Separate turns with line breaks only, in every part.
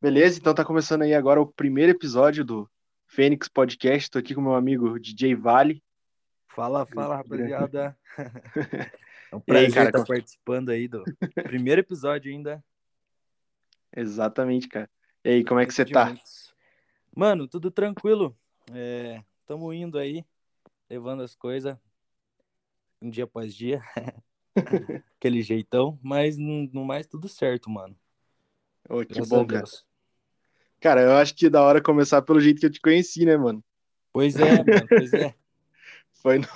Beleza, então tá começando aí agora o primeiro episódio do Fênix Podcast. Tô aqui com meu amigo DJ Vale.
Fala, fala, rapaziada. É um
E aí,
prazer
cara,
estar
como-
participando aí do primeiro episódio ainda.
Exatamente, cara. E aí, como é que você tá?
Mano, tudo tranquilo. É, tamo indo aí, levando as coisas um dia após dia. Aquele jeitão, mas no, mais tudo certo, mano.
Ô, que
Graças
bom, cara.
Deus.
Cara, eu acho que da hora começar pelo jeito que eu te conheci, né, mano?
Pois é, mano, pois é.
Foi no,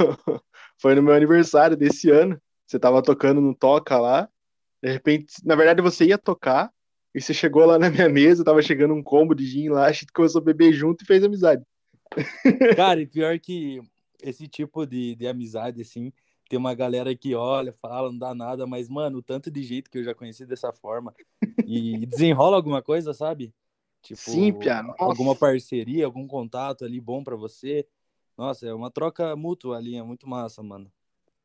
foi no meu aniversário desse ano. Você tava tocando no Toca lá. De repente, na verdade, você ia tocar. E você chegou lá na minha mesa, tava chegando um combo de gin lá, a gente começou a beber junto e fez amizade.
Cara, e pior que esse tipo de, de amizade, assim, tem uma galera que olha, fala, não dá nada, mas, mano, o tanto de jeito que eu já conheci dessa forma e desenrola alguma coisa, sabe? Tipo,
Sim, Pia, nossa.
alguma parceria, algum contato ali bom pra você. Nossa, é uma troca mútua ali, é muito massa, mano.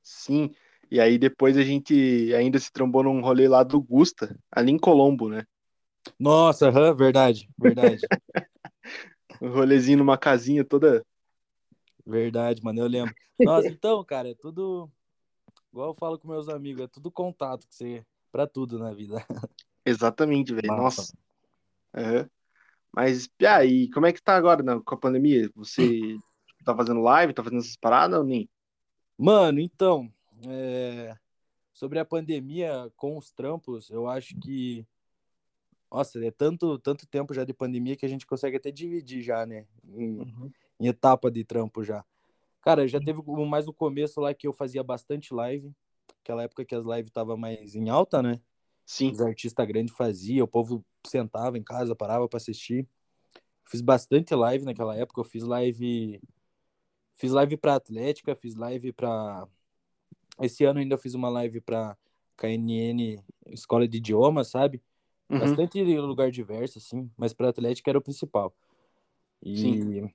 Sim. E aí depois a gente ainda se trombou num rolê lá do Gusta, ali em Colombo, né?
Nossa, aham, verdade, verdade,
Um rolezinho numa casinha toda.
verdade, mano, eu lembro. Nossa, então, cara, é tudo, igual eu falo com meus amigos, é tudo contato que você, pra tudo na vida.
Exatamente, velho. Nossa. Aham. Mas, e aí, como é que tá agora né, com a pandemia? Você tá fazendo live, tá fazendo essas paradas ou nem?
Mano, então, é, sobre a pandemia com os trampos, eu acho que, nossa, é tanto, tanto tempo já de pandemia que a gente consegue até dividir já, né, em, em etapa de trampo já. Cara, já teve um- mais no começo lá que eu fazia bastante live, aquela época que as lives estavam mais em alta, né,
Sim.
os artistas grandes faziam, o povo sentava em casa, parava para assistir. Fiz bastante live naquela época, eu fiz live fiz live para Atlética, fiz live para esse ano ainda fiz uma live para KNN Escola de Idiomas, sabe?
Uhum.
Bastante lugar diverso assim, mas para Atlética era o principal. E
Sim.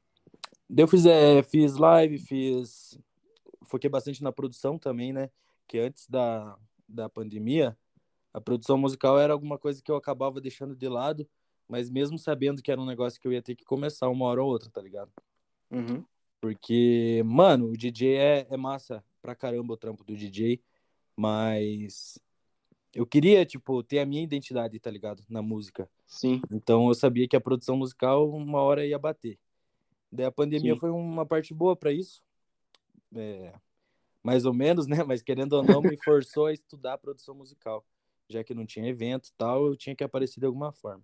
eu fiz, é, fiz live, fiz foquei bastante na produção também, né? Que antes da, da pandemia, a produção musical era alguma coisa que eu acabava deixando de lado, mas mesmo sabendo que era um negócio que eu ia ter que começar uma hora ou outra, tá ligado?
Uhum.
Porque, mano, o DJ é, é massa pra caramba o trampo do DJ, mas eu queria, tipo, ter a minha identidade, tá ligado? Na música.
Sim.
Então eu sabia que a produção musical uma hora ia bater. Daí a pandemia
Sim.
foi uma parte boa pra isso. É, mais ou menos, né? Mas querendo ou não, me forçou a estudar produção musical. Já que não tinha evento e tal, eu tinha que aparecer de alguma forma.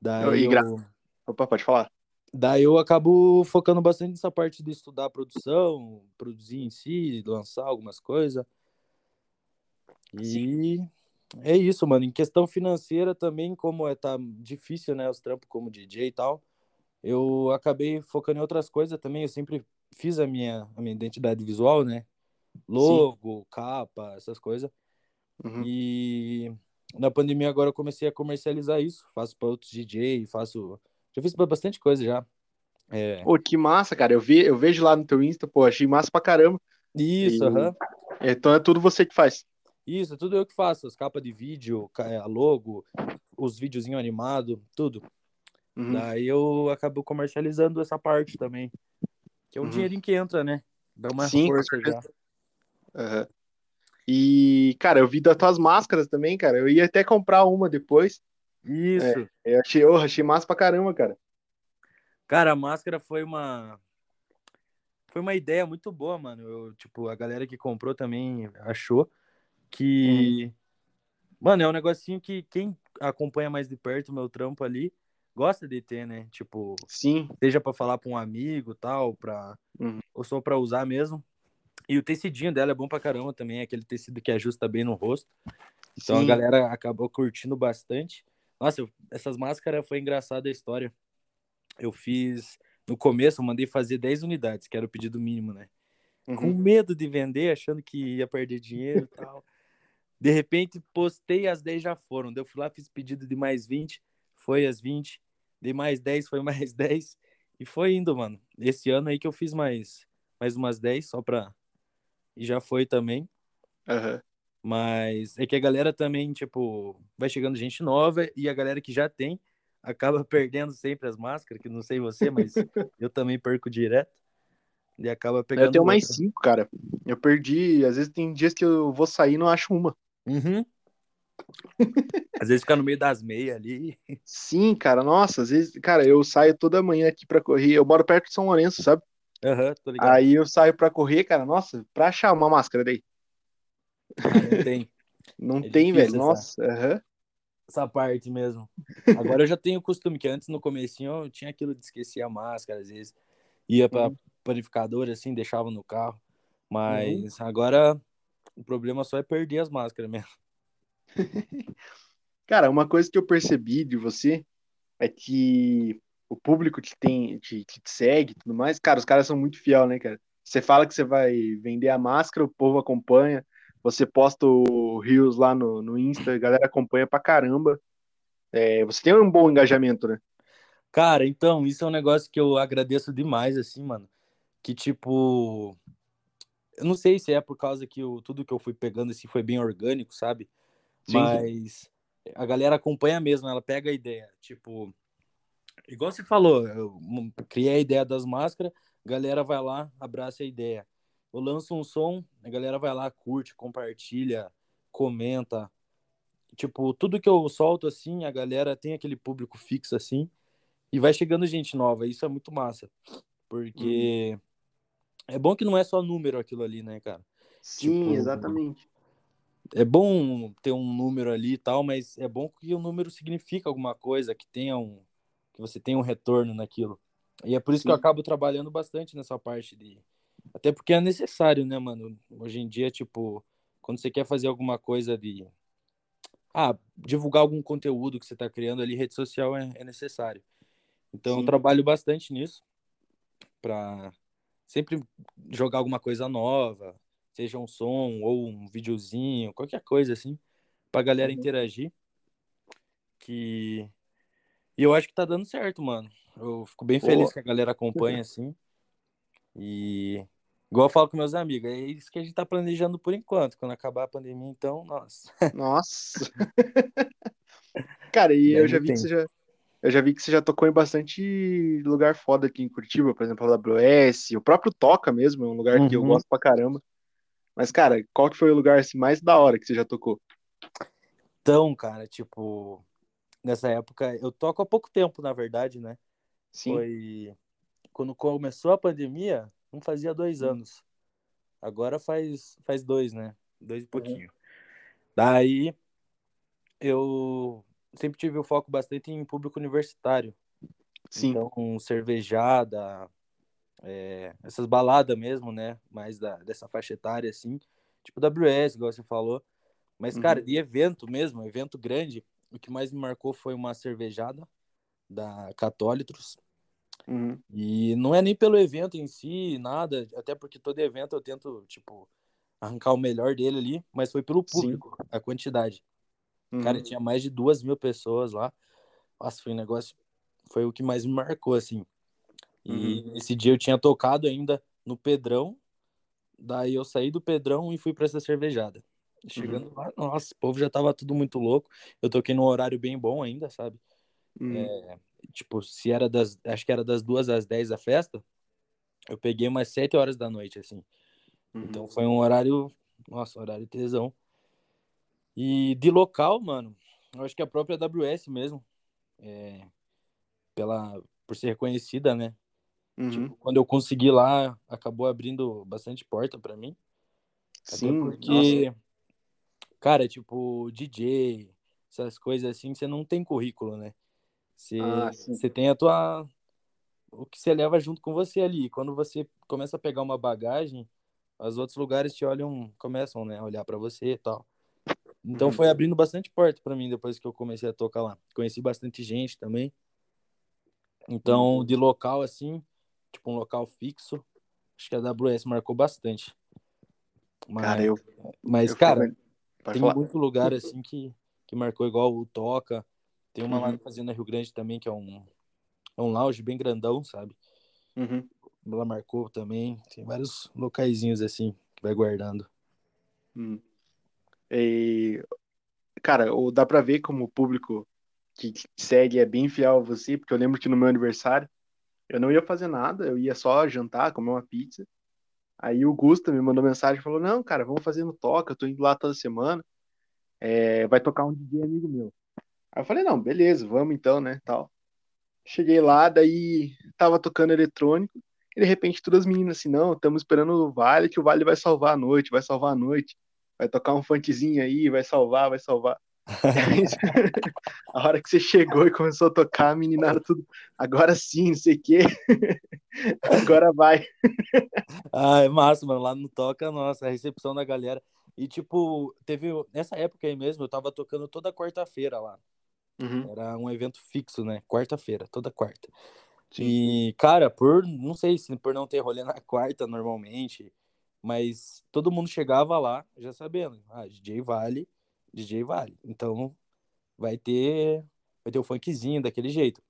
Daí
gra-
eu,
Opa, pode falar.
daí eu acabo focando bastante nessa parte de estudar a produção, produzir em si, lançar algumas coisas. E é isso, mano. Em questão financeira também, como é tá difícil, né, os trampos como DJ e tal, eu acabei focando em outras coisas também. Eu sempre fiz a minha, a minha identidade visual, né? Logo, capa, essas coisas.
Uhum.
E na pandemia agora eu comecei a comercializar isso. Faço para outros DJ, faço. Já fiz bastante coisa já. É.
Pô, que massa, cara. Eu, vi, eu vejo lá no teu Insta, pô, achei massa pra caramba.
Isso,
E-
aham.
Então é tudo você que faz.
Isso, tudo eu que faço. As capas de vídeo, a logo, os videozinhos animados, tudo.
Uhum.
Daí eu acabo comercializando essa parte também. Que é um
Uhum.
dinheirinho que entra, né? Dá uma
Sim,
força já.
Aham. E, cara, eu vi das tuas máscaras também, cara. Eu ia até comprar uma depois.
Isso.
Eu achei, oh, achei massa pra caramba, cara.
Cara, a máscara foi uma foi uma ideia muito boa, mano. Eu, tipo, a galera que comprou também achou que mano, é um negocinho que quem acompanha mais de perto o meu trampo ali gosta de ter, né? Tipo,
Sim.
seja pra falar pra um amigo, tal, para
Uhum.
ou só pra usar mesmo. E o tecidinho dela é bom pra caramba também, é aquele tecido que ajusta bem no rosto. Então a
Sim.
galera acabou curtindo bastante. Nossa, eu- essas máscaras foi engraçada a história. Eu fiz no começo, eu mandei fazer 10 unidades, que era o pedido mínimo, né? Com
Uhum.
medo de vender, achando que ia perder dinheiro e tal. De repente, postei as 10 já foram. Daí eu fui lá, fiz pedido de mais 20, foi as 20. Dei mais 10, foi mais 10. E foi indo, mano. Esse ano aí que eu fiz mais, mais umas 10, só pra. E já foi também.
Aham.
Mas é que a galera também, tipo, vai chegando gente nova e a galera que já tem acaba perdendo sempre as máscaras, que não sei você, mas eu também perco direto. E acaba pegando.
Eu tenho mais cinco, cara. Eu perdi. Às vezes tem dias que eu vou sair e não acho uma.
Uhum. às vezes fica no meio das meias ali.
Sim, cara. Nossa, às vezes, cara, eu saio toda manhã aqui pra correr. Eu moro perto de São Lourenço, sabe?
Aham, tô ligado.
Aí eu saio pra correr, cara. Nossa, pra achar uma máscara daí.
Ah, não tem.
Não
É
tem, velho.
difícil
Nossa, aham.
essa parte mesmo. Agora eu já tenho o costume, que antes no comecinho eu tinha aquilo de esquecer a máscara, às vezes ia pra
Uhum.
assim, deixava no carro. Mas agora o problema só é perder as máscaras mesmo.
Cara, uma coisa que eu percebi de você é que o público te tem, te, que te segue e tudo mais, cara, os caras são muito fiel, né, cara? Você fala que você vai vender a máscara, o povo acompanha. Você posta o Rios lá no, no Insta, a galera acompanha pra caramba. É, você tem um bom engajamento, né?
Cara, então, isso é um negócio que eu agradeço demais, assim, mano. Que tipo. Eu não sei se é por causa que eu, tudo que eu fui pegando assim foi bem orgânico, sabe?
Sim.
Mas a galera acompanha mesmo, ela pega a ideia. Tipo, igual você falou, eu criei a ideia das máscaras, galera vai lá, abraça a ideia. Eu lanço um som, a galera vai lá, curte, compartilha, comenta. Tipo, tudo que eu solto assim, a galera tem aquele público fixo assim, e vai chegando gente nova. Isso é muito massa. Porque é bom que não é só número aquilo ali, né, cara?
Sim,
Tipo,
exatamente.
é bom ter um número ali e tal, mas é bom que o número significa alguma coisa, que tenha um que você tenha um retorno naquilo. E é por isso que eu
Sim.
acabo trabalhando bastante nessa parte de até porque é necessário, né, mano? Hoje em dia, tipo, quando você quer fazer alguma coisa de ah, divulgar algum conteúdo que você tá criando ali, rede social é, é necessário. Então, eu
Sim.
trabalho bastante nisso para sempre jogar alguma coisa nova, seja um som ou um videozinho, qualquer coisa assim, pra galera
Uhum.
interagir. Que e eu acho que tá dando certo, mano. Eu fico bem
Pô.
feliz que a galera acompanha assim. E igual eu falo com meus amigos, é isso que a gente tá planejando por enquanto. Quando acabar a pandemia, então, nossa.
Nossa. Cara, e eu já vi que você já, eu já vi que você já tocou em bastante lugar foda aqui em Curitiba, por exemplo, a AWS, o próprio Toca mesmo, é um lugar que eu
Uhum.
gosto pra caramba. Mas, cara, qual que foi o lugar assim, mais da hora que você já tocou?
Então, cara, tipo, nessa época, eu toco há pouco tempo, na verdade, né?
Sim.
Foi quando começou a pandemia, não fazia dois
Hum.
anos. Agora faz, faz dois, né? Dois e
Uhum.
pouquinho. Daí eu sempre tive o foco bastante em público universitário.
Sim.
Então, cervejada, é, essas baladas mesmo, né? Mais da, dessa faixa etária, assim. Tipo WS, igual você falou. Mas, cara,
Uhum.
de evento mesmo, evento grande, o que mais me marcou foi uma cervejada da Católitros.
Uhum.
E não é nem pelo evento em si, nada, até porque todo evento eu tento, tipo, arrancar o melhor dele ali, mas foi pelo
Sim.
público, a quantidade. Cara,
Uhum.
tinha mais de duas mil pessoas lá. Nossa, foi um negócio, foi o que mais me marcou, assim. E
Uhum.
esse dia eu tinha tocado ainda no Pedrão, daí eu saí do Pedrão e fui pra essa cervejada. Chegando
Uhum.
lá, nossa, o povo já tava tudo muito louco. Eu toquei num horário bem bom ainda, sabe?
Uhum.
Tipo, se era das, acho que era das duas às dez a festa, eu peguei umas sete horas da noite, assim. Então
Uhum.
foi um horário, nossa, horário tesão. E de local, mano, eu acho que a própria AWS mesmo, é, pela, por ser reconhecida, né?
Uhum.
Tipo, quando eu consegui lá, acabou abrindo bastante porta pra mim.
Sim, nossa.
Cara, tipo, DJ, essas coisas assim, você não tem currículo, né? Você,
Ah,
você tem a tua. O que você leva junto com você ali. Quando você começa a pegar uma bagagem, os outros lugares te olham, começam, né, a olhar pra você e tal. Então
Uhum.
foi abrindo bastante porta pra mim depois que eu comecei a tocar lá. Conheci bastante gente também. Então,
Uhum.
de local assim, tipo um local fixo, acho que a AWS marcou bastante.
Cara,
Mas,
eu,
mas
eu
cara.
Pode
tem
falar.
muito lugar assim que, que marcou igual o Toca. Tem uma lá
Uhum.
na Fazenda Rio Grande também, que é um, é um lounge bem grandão, sabe?
Uhum.
Ela marcou também. Tem vários locaizinhos assim que vai guardando.
Uhum. E, cara, dá pra ver como o público que segue é bem fiel a você, porque eu lembro que no meu aniversário eu não ia fazer nada, eu ia só jantar, comer uma pizza. Aí o Gusta me mandou mensagem e falou: Não, cara, vamos fazer no Toca, eu tô indo lá toda semana. É, vai tocar um DJ amigo meu. Aí eu falei: Não, beleza, vamos então, né? Tal. Cheguei lá, daí tava tocando eletrônico, e de repente todas as meninas assim: Não, estamos esperando o Vale, que o Vale vai salvar a noite, vai salvar a noite. Vai tocar um funkzinho aí, vai salvar, vai salvar. A hora que você chegou e começou a tocar, a meninada tudo, agora sim, não sei o quê. agora vai.
ah, é massa, mano. Lá no Toca, nossa, a recepção da galera. E, tipo, teve. Nessa época aí mesmo, eu tava tocando toda quarta-feira lá. Uhum. Era um evento fixo, né? Quarta-feira, toda quarta. Sim. E, cara, por. Não sei se por não ter rolê na quarta normalmente, mas todo mundo chegava lá já sabendo. Ah, DJ Vale DJ Vale. Então vai ter vai ter o funkzinho daquele jeito.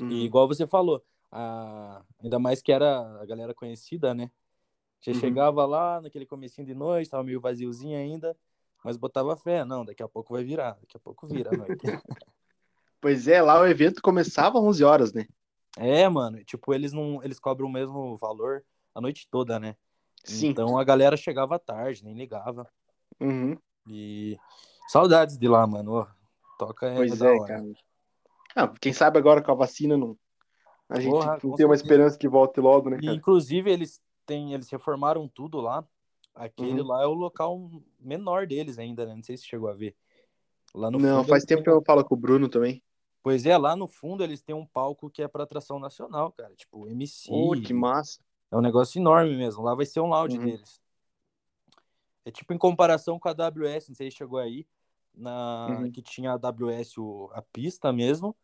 Uhum. E igual você falou, a... ainda mais que era a galera conhecida, né? Já uhum. chegava lá naquele comecinho de noite, tava meio vaziozinho ainda, mas botava fé, não, daqui a pouco vai virar, daqui a pouco vira a noite.
pois é, lá o evento começava às 11 horas, né?
É, mano, tipo, eles não eles cobram o mesmo valor a noite toda, né?
Sim.
Então a galera chegava tarde, nem ligava.
Uhum.
E saudades de lá, mano. toca é
pois é, cara. Não, quem sabe agora com a vacina não. A gente Porra, não tem uma esperança que volte logo, né, cara?
E, inclusive, eles têm, eles reformaram tudo lá. Aquele uhum. lá é o local menor deles ainda, né? Não sei se chegou a ver.
Lá no não, fundo, faz tempo que eu falo com o Bruno também.
Pois é, lá no fundo eles têm um palco que é para atração nacional, cara. Tipo, MC.
Oh, que massa.
É um negócio enorme mesmo. Lá vai ser um lounge uhum. deles. É tipo em comparação com a AWS, não sei se chegou aí, na uhum. que tinha a AWS o, a pista mesmo,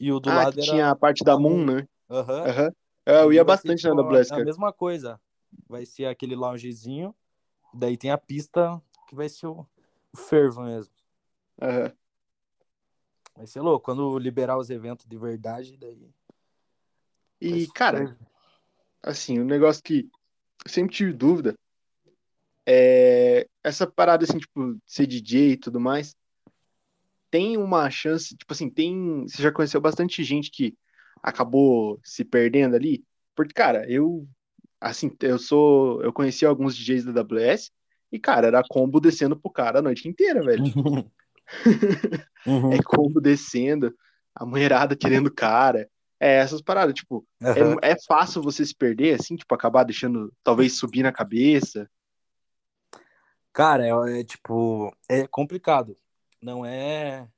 e o do
ah,
lado
que era tinha a parte da Moon, né?
Aham.
Uhum. Uhum. Eu ia bastante ser, tipo, na AWS,
cara. É a mesma coisa. Vai ser aquele loungezinho, daí tem a pista que vai ser o, o fervo mesmo.
Aham.
Vai ser louco, quando liberar os eventos de verdade, daí.
E, cara, assim, um negócio que eu sempre tive dúvida é, essa parada, assim, tipo, ser DJ e tudo mais, tem uma chance, tipo assim, tem. Você já conheceu bastante gente que acabou se perdendo ali? Porque, cara, eu. Assim, eu sou. Eu conheci alguns DJs da AWS e, cara, era combo descendo pro cara a noite inteira, velho. uhum. é combo descendo, a mulherada querendo cara. É essas paradas, tipo, uhum. é, é fácil você se perder, assim, tipo, acabar deixando, talvez subir na cabeça.
Cara, é, é, tipo, é complicado. Não é.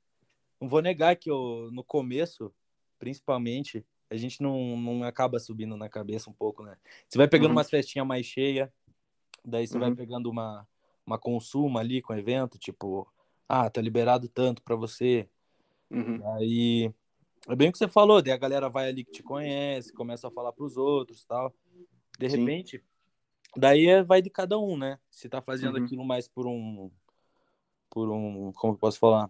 Não vou negar que eu, no começo, principalmente, a gente não, não acaba subindo na cabeça um pouco, né? Você vai pegando uhum. umas festinhas mais cheias, daí você uhum. vai pegando uma, uma consuma ali com o evento, tipo, ah, tá liberado tanto para você.
Uhum.
Aí é bem o que você falou, daí a galera vai ali que te conhece, começa a falar pros outros tal. De Sim. repente, Daí é, vai de cada um, né? Se tá fazendo uhum. aquilo mais por um. Por um. Como eu posso falar?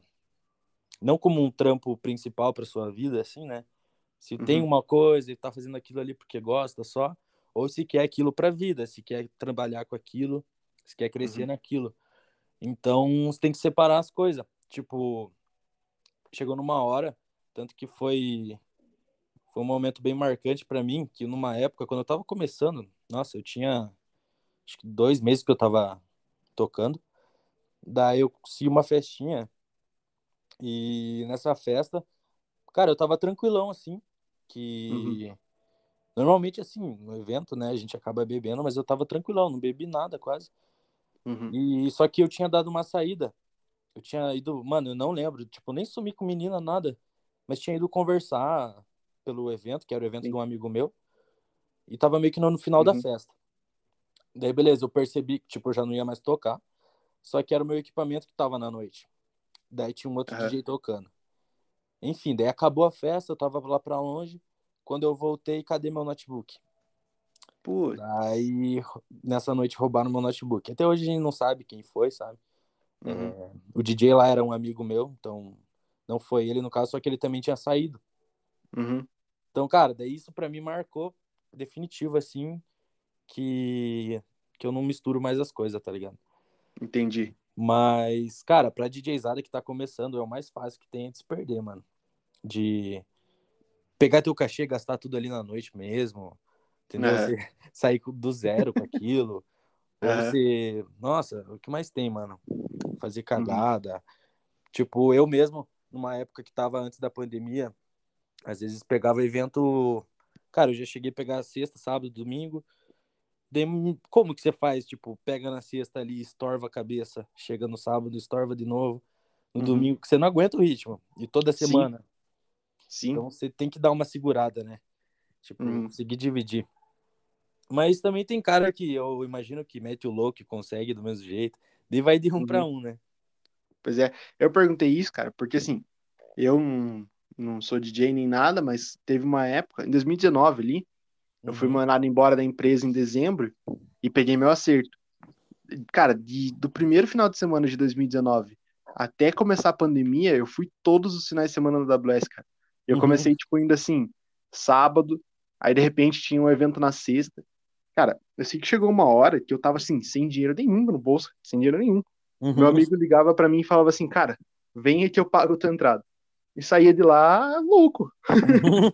Não como um trampo principal para sua vida, assim, né? Se uhum. tem uma coisa e tá fazendo aquilo ali porque gosta só, ou se quer aquilo pra vida, se quer trabalhar com aquilo, se quer crescer uhum. naquilo. Então, você tem que separar as coisas. Tipo, chegou numa hora, tanto que foi foi um momento bem marcante para mim, que numa época quando eu tava começando, nossa, eu tinha acho que dois meses que eu tava tocando. Daí eu consegui uma festinha. E nessa festa, cara, eu tava tranquilão, assim. Que uhum. normalmente, assim, no evento, né, a gente acaba bebendo, mas eu tava tranquilão, não bebi nada quase.
Uhum.
E só que eu tinha dado uma saída. Eu tinha ido, mano, eu não lembro, tipo, nem sumi com menina, nada. Mas tinha ido conversar pelo evento, que era o evento Sim. de um amigo meu. E tava meio que no, final uhum. da festa. Daí, beleza, eu percebi que, tipo, eu já não ia mais tocar. Só que era o meu equipamento que tava na noite. Daí tinha um outro uhum. DJ tocando. Enfim, daí acabou a festa, eu tava lá pra longe. Quando eu voltei, cadê meu notebook?
Putz.
Daí, nessa noite, roubaram meu notebook. Até hoje a gente não sabe quem foi, sabe? Uhum. É, o DJ lá era um amigo meu, então não foi ele no caso, só que ele também tinha saído.
Uhum.
Então, cara, daí isso pra mim marcou definitivo, assim, que, que eu não misturo mais as coisas, tá ligado?
Entendi.
Mas, cara, pra DJzada que tá começando, é o mais fácil que tem é de se perder, mano. de pegar teu cachê, gastar tudo ali na noite mesmo, entendeu?
Aham.
Você sair do zero com aquilo.
Aham.
você, nossa, o que mais tem, mano?
Uhum.
Fazer cagada. Tipo, eu mesmo, numa época que tava antes da pandemia, às vezes pegava evento. Cara, eu já cheguei a pegar sexta, sábado, domingo. Daí, como que você faz? Tipo, pega na sexta ali, estorva a cabeça, chega no sábado, estorva de novo. No
Uhum.
domingo, que você não aguenta o ritmo. E toda
Sim.
semana.
Sim.
Então você tem que dar uma segurada, né? Tipo,
Uhum.
conseguir dividir. Mas também tem cara que eu imagino que mete o louco e consegue do mesmo jeito. Daí vai de um
Uhum.
pra um, né?
Pois é, eu perguntei isso, cara, porque assim, eu não, não sou DJ nem nada, mas teve uma época, em 2019 ali, eu fui
Uhum.
mandado embora da empresa em dezembro e peguei meu acerto. Cara, de, do primeiro final de semana de 2019 até começar a pandemia, eu fui todos os finais de semana no AWS, cara. Eu
Uhum.
comecei, tipo, indo assim, sábado, aí de repente tinha um evento na sexta. Cara, eu sei que chegou uma hora que eu tava assim, sem dinheiro nenhum no bolso, sem dinheiro nenhum.
Uhum.
Meu amigo ligava pra mim e falava assim, cara, venha que eu pago a tua entrada. E saía de lá louco.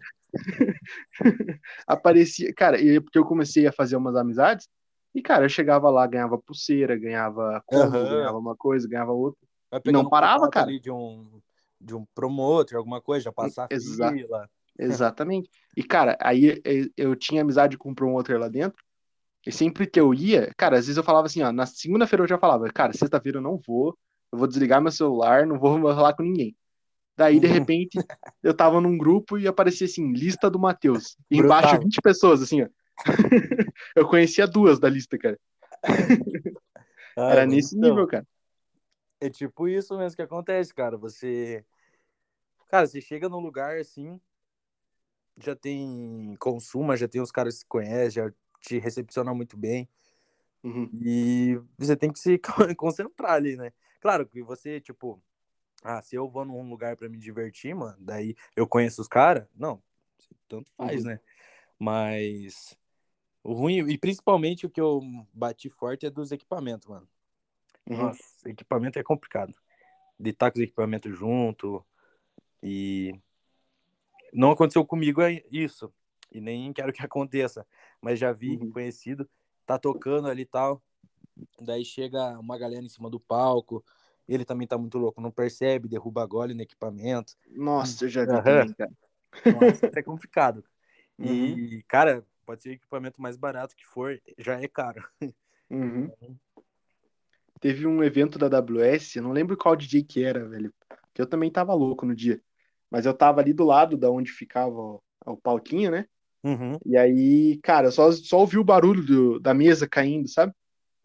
Aparecia, cara, e porque eu comecei a fazer umas amizades, e cara, eu chegava lá, ganhava pulseira, ganhava combo,
Aham.
ganhava uma coisa, ganhava outra.
Vai
Não parava, cara.
de um, de um promotor, alguma coisa, já passar a
Exa-
fila.
Exatamente. E cara, aí eu tinha amizade com um promotor lá dentro, e sempre que eu ia, cara, às vezes eu falava assim, ó, na segunda-feira eu já falava, cara, sexta-feira eu não vou, eu vou desligar meu celular, não vou falar com ninguém. Daí, de
Uhum.
repente, eu tava num grupo e aparecia assim, lista do Matheus. E embaixo
Brotava.
20 pessoas, assim, ó. eu conhecia duas da lista, cara.
Ah,
Era nesse
então,
nível, cara.
É tipo isso mesmo que acontece, cara. Você. Cara, você chega num lugar assim, já tem consumo, já tem os caras que se conhecem, já te recepcionam muito bem.
Uhum.
E você tem que se concentrar ali, né? Claro que você, tipo, ah, se eu vou num lugar pra me divertir, mano, daí eu conheço os caras, não, tanto faz,
Uhum.
né? Mas o ruim, e principalmente o que eu bati forte é dos equipamentos, mano.
Uhum.
Nossa, equipamento é complicado. De estar com os equipamentos junto e não aconteceu comigo isso e nem quero que aconteça, mas já vi
Uhum.
conhecido tá tocando ali e tal, daí chega uma galera em cima do palco, ele também tá muito louco, não percebe, derruba gole no equipamento.
Nossa, eu já vi também, cara.
Nossa, é complicado.
Uhum.
E, cara, pode ser o equipamento mais barato que for, já é caro.
Uhum. Teve um evento da AWS, eu não lembro qual DJ que era, velho. Que eu também tava louco no dia. Mas eu tava ali do lado da onde ficava o, o palquinho, né?
Uhum.
E aí, cara, eu só, só ouvi o barulho do- da mesa caindo, sabe?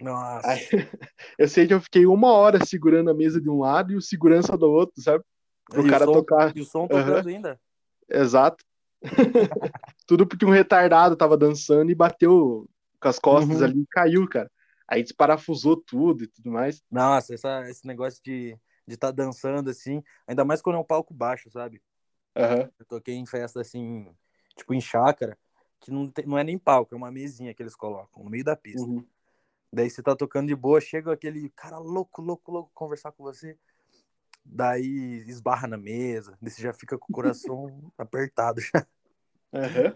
Nossa.
Aí, eu sei que eu fiquei uma hora segurando a mesa de um lado e o segurança do outro, sabe? Pro
E o
cara
som-
tocar.
E o som tocando ainda.
Exato. Tudo porque um retardado tava dançando e bateu com as costas
Uhum.
ali e caiu, cara. Aí desparafusou tudo e tudo mais.
Nossa, essa, esse negócio de de estar dançando assim, ainda mais quando é um palco baixo, sabe?
Aham.
Eu toquei em festa assim, tipo em chácara, que não, tem, não é nem palco, é uma mesinha que eles colocam no meio da pista.
Uhum.
Daí você tá tocando de boa, chega aquele cara louco, louco, louco conversar com você. Daí esbarra na mesa, daí você já fica com o coração apertado já.
Aham.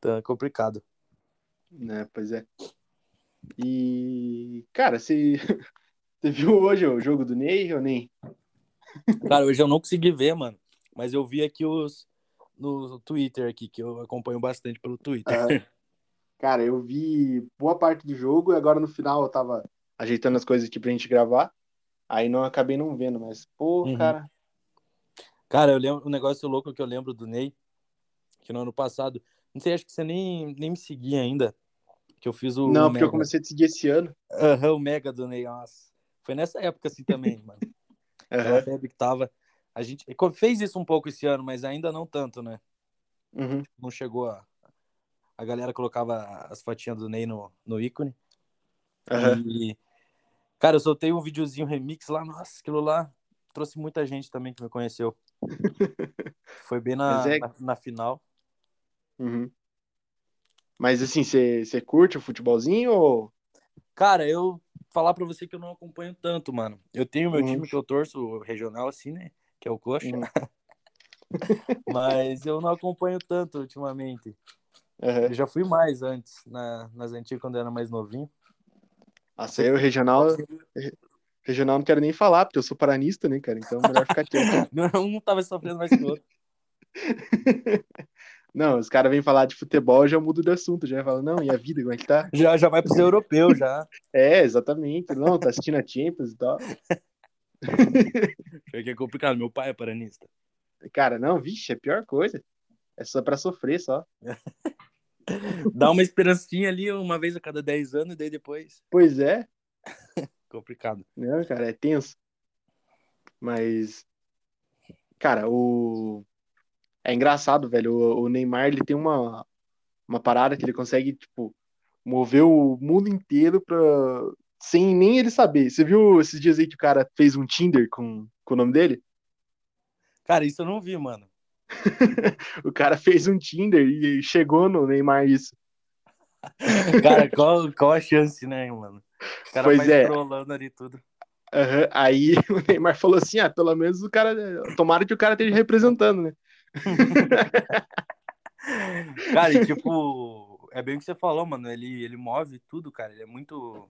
Tá complicado.
Né, pois é. E, cara, você, você viu hoje o jogo do Ney ou nem?
Cara, hoje eu não consegui ver, mano, mas eu vi aqui os no Twitter aqui, que eu acompanho bastante pelo Twitter.
Aham. Cara, eu vi boa parte do jogo e agora no final eu tava ajeitando as coisas aqui pra gente gravar. Aí não acabei não vendo, mas, pô,
Uhum.
cara.
Cara, eu lembro um negócio louco que eu lembro do Ney, que no ano passado, não sei, acho que você nem, nem me seguia ainda, que eu fiz o
Não,
o
porque eu
Mega.
comecei a te seguir esse ano.
Aham, o Mega do Ney, nossa. Foi nessa época assim também, mano. Aquela
Aham.
febre que tava. A gente fez isso um pouco esse ano, mas ainda não tanto, né?
Uhum.
Não chegou a. A galera colocava as fotinhas do Ney no, no ícone.
Aham.
E, cara, eu soltei um videozinho remix lá, nossa, aquilo lá trouxe muita gente também que me conheceu. Foi bem na,
é-
na, na final.
Uhum. Mas assim, você curte o futebolzinho ou.
Cara, eu falar pra você que eu não acompanho tanto, mano. Eu tenho meu
Uhum.
time que eu torço, regional, assim, né? Que é o Coxa.
Uhum.
Mas eu não acompanho tanto ultimamente.
Uhum.
Eu já fui mais antes, na, nas antigas, quando eu era mais novinho.
Nossa, aí o regional. Regional não quero nem falar, porque eu sou paranista, né, cara? Então melhor ficar quieto.
um tava sofrendo mais que o outro.
Não, os caras vêm falar de futebol, eu já mudo de assunto, já falo, não, e a vida, como é que tá?
Já, já vai pros europeus, já.
É, exatamente. Não, tá assistindo a Champions e tal.
É que é complicado, meu pai é paranista.
Cara, não, vixe, é a pior coisa. É só pra sofrer, só.
Dá uma esperancinha ali uma vez a cada 10 anos, e daí depois.
Pois é.
Complicado.
Não, cara, é tenso. Mas, cara, o. É engraçado, velho. O, o Neymar, ele tem uma, uma parada que ele consegue, tipo, mover o mundo inteiro pra. Sem nem ele saber. Você viu esses dias aí que o cara fez um Tinder com, com o nome dele?
Cara, isso eu não vi, mano.
o cara fez um Tinder e chegou no Neymar isso.
Cara, qual, qual a chance, né, mano? O cara
Pois é.
trolando ali tudo.
Aham, Aí o Neymar falou assim: ah, pelo menos o cara. Tomara que o cara esteja representando, né?
Cara, e tipo, é bem o que você falou, mano. Ele, ele move tudo, cara. Ele é muito.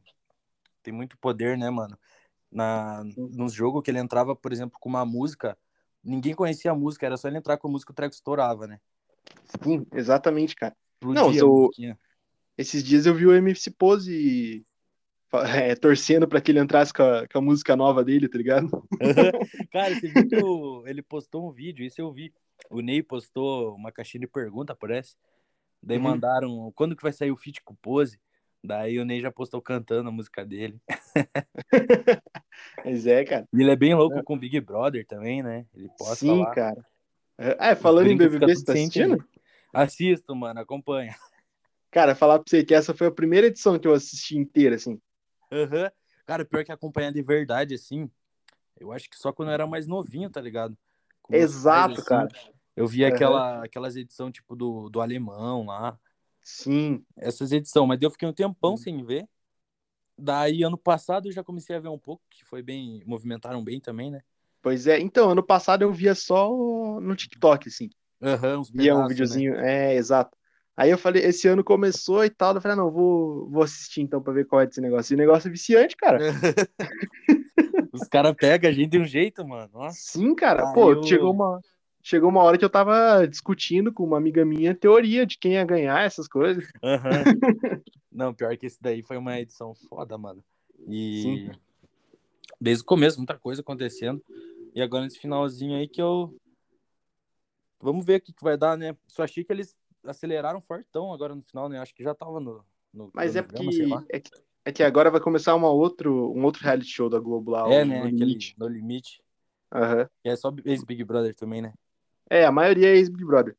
Tem muito poder, né, mano? Na, nos jogos que ele entrava, por exemplo, com uma música, ninguém conhecia a música, era só ele entrar com a música, o treco estourava, né?
Sim, exatamente, cara.
Explodia
Não,
a
sou-
musiquinha.
Esses dias eu vi o MC Pose é, torcendo pra que ele entrasse com a, com a música nova dele, tá ligado?
Cara, você viu que o- ele postou um vídeo, isso eu vi. O Ney postou uma caixinha de pergunta, parece. Daí
Uhum.
mandaram com que vai sair o feat com o Pose. Daí o Ney já postou cantando a música dele.
Mas é, cara.
E ele é bem louco com o Big Brother também, né? Ele posta
Sim, cara. É, falando em BBB, você tá assistindo?
Assisto, mano, acompanha.
Cara, falar pra você que essa foi a primeira edição que eu assisti inteira, assim.
Aham. Cara, pior que acompanhar de verdade, assim, eu acho que só quando eu era mais novinho, tá ligado? Com meus
Exato,
pais, assim,
cara.
Eu
Aham.
aquela, aquelas edições, tipo, do, do alemão lá.
Sim.
Essas edições, mas eu fiquei um tempão
Hum.
sem ver. Daí, ano passado, eu já comecei a ver um pouco, que foi bem. Movimentaram bem também, né?
Pois é. Então, ano passado eu via só no TikTok, assim.
Aham, uns
Via um
né?
videozinho. É, exato. Aí eu falei, esse ano começou e tal. Eu falei, ah, não, vou, vou assistir então pra ver qual é desse negócio. E o negócio é viciante, cara.
Os caras pegam a gente de um jeito, mano. Nossa.
Sim, cara. Pô,
eu-
chegou uma. Chegou uma hora que eu tava discutindo com uma amiga minha teoria de quem ia ganhar essas coisas.
Aham. Não, pior que esse daí foi uma edição foda, mano. E
Sim.
desde o começo, muita coisa acontecendo. E agora nesse finalzinho aí que eu. Vamos ver o que, que vai dar, né? Só achei que eles aceleraram fortão agora no final, né? Acho que já tava no. no
Mas é
cronograma,
porque é que, é que agora vai começar uma outro, um outro reality show da Globo lá,
É, né?
No
Aquele
Limite.
No Limite.
Aham.
Que é só ex-Big Brother também, né?
É, a maioria é ex-Big Brother.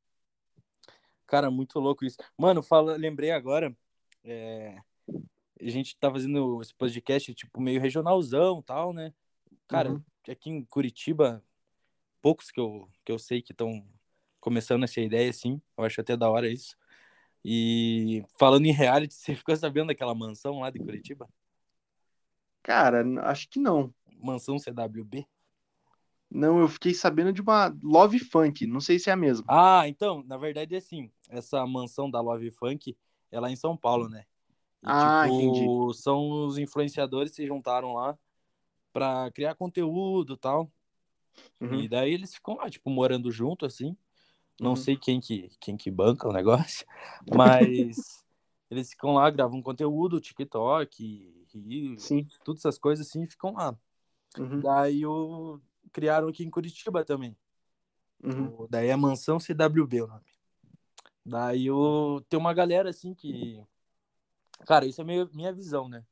Cara, muito louco isso. Mano, fala, lembrei agora. é, a gente tá fazendo esse podcast, tipo, meio regionalzão e tal, né? Cara,
Uhum.
aqui em Curitiba, poucos que eu, que eu sei que estão começando essa ideia, assim. Eu acho até da hora isso. E falando em reality, você ficou sabendo daquela mansão lá de Curitiba?
Cara, acho que não.
Mansão CWB?
Não, eu fiquei sabendo de uma Love Funk, não sei se é a mesma.
Ah, então, na verdade é assim, essa mansão da Love Funk é lá em São Paulo, né? E,
Ah,
tipo, são os influenciadores que se juntaram lá pra criar conteúdo e tal.
Uhum.
E daí eles ficam lá, tipo, morando junto, assim. Não
Uhum.
sei quem que, quem que banca o negócio, mas eles ficam lá, gravam conteúdo, TikTok, Rio,
Sim.
todas essas coisas assim, e ficam lá.
Uhum.
Daí o... criaram aqui em Curitiba também.
Uhum.
Daí é Mansão CWB o nome. Daí o... tem uma galera assim que. Cara, isso é meio minha visão, né?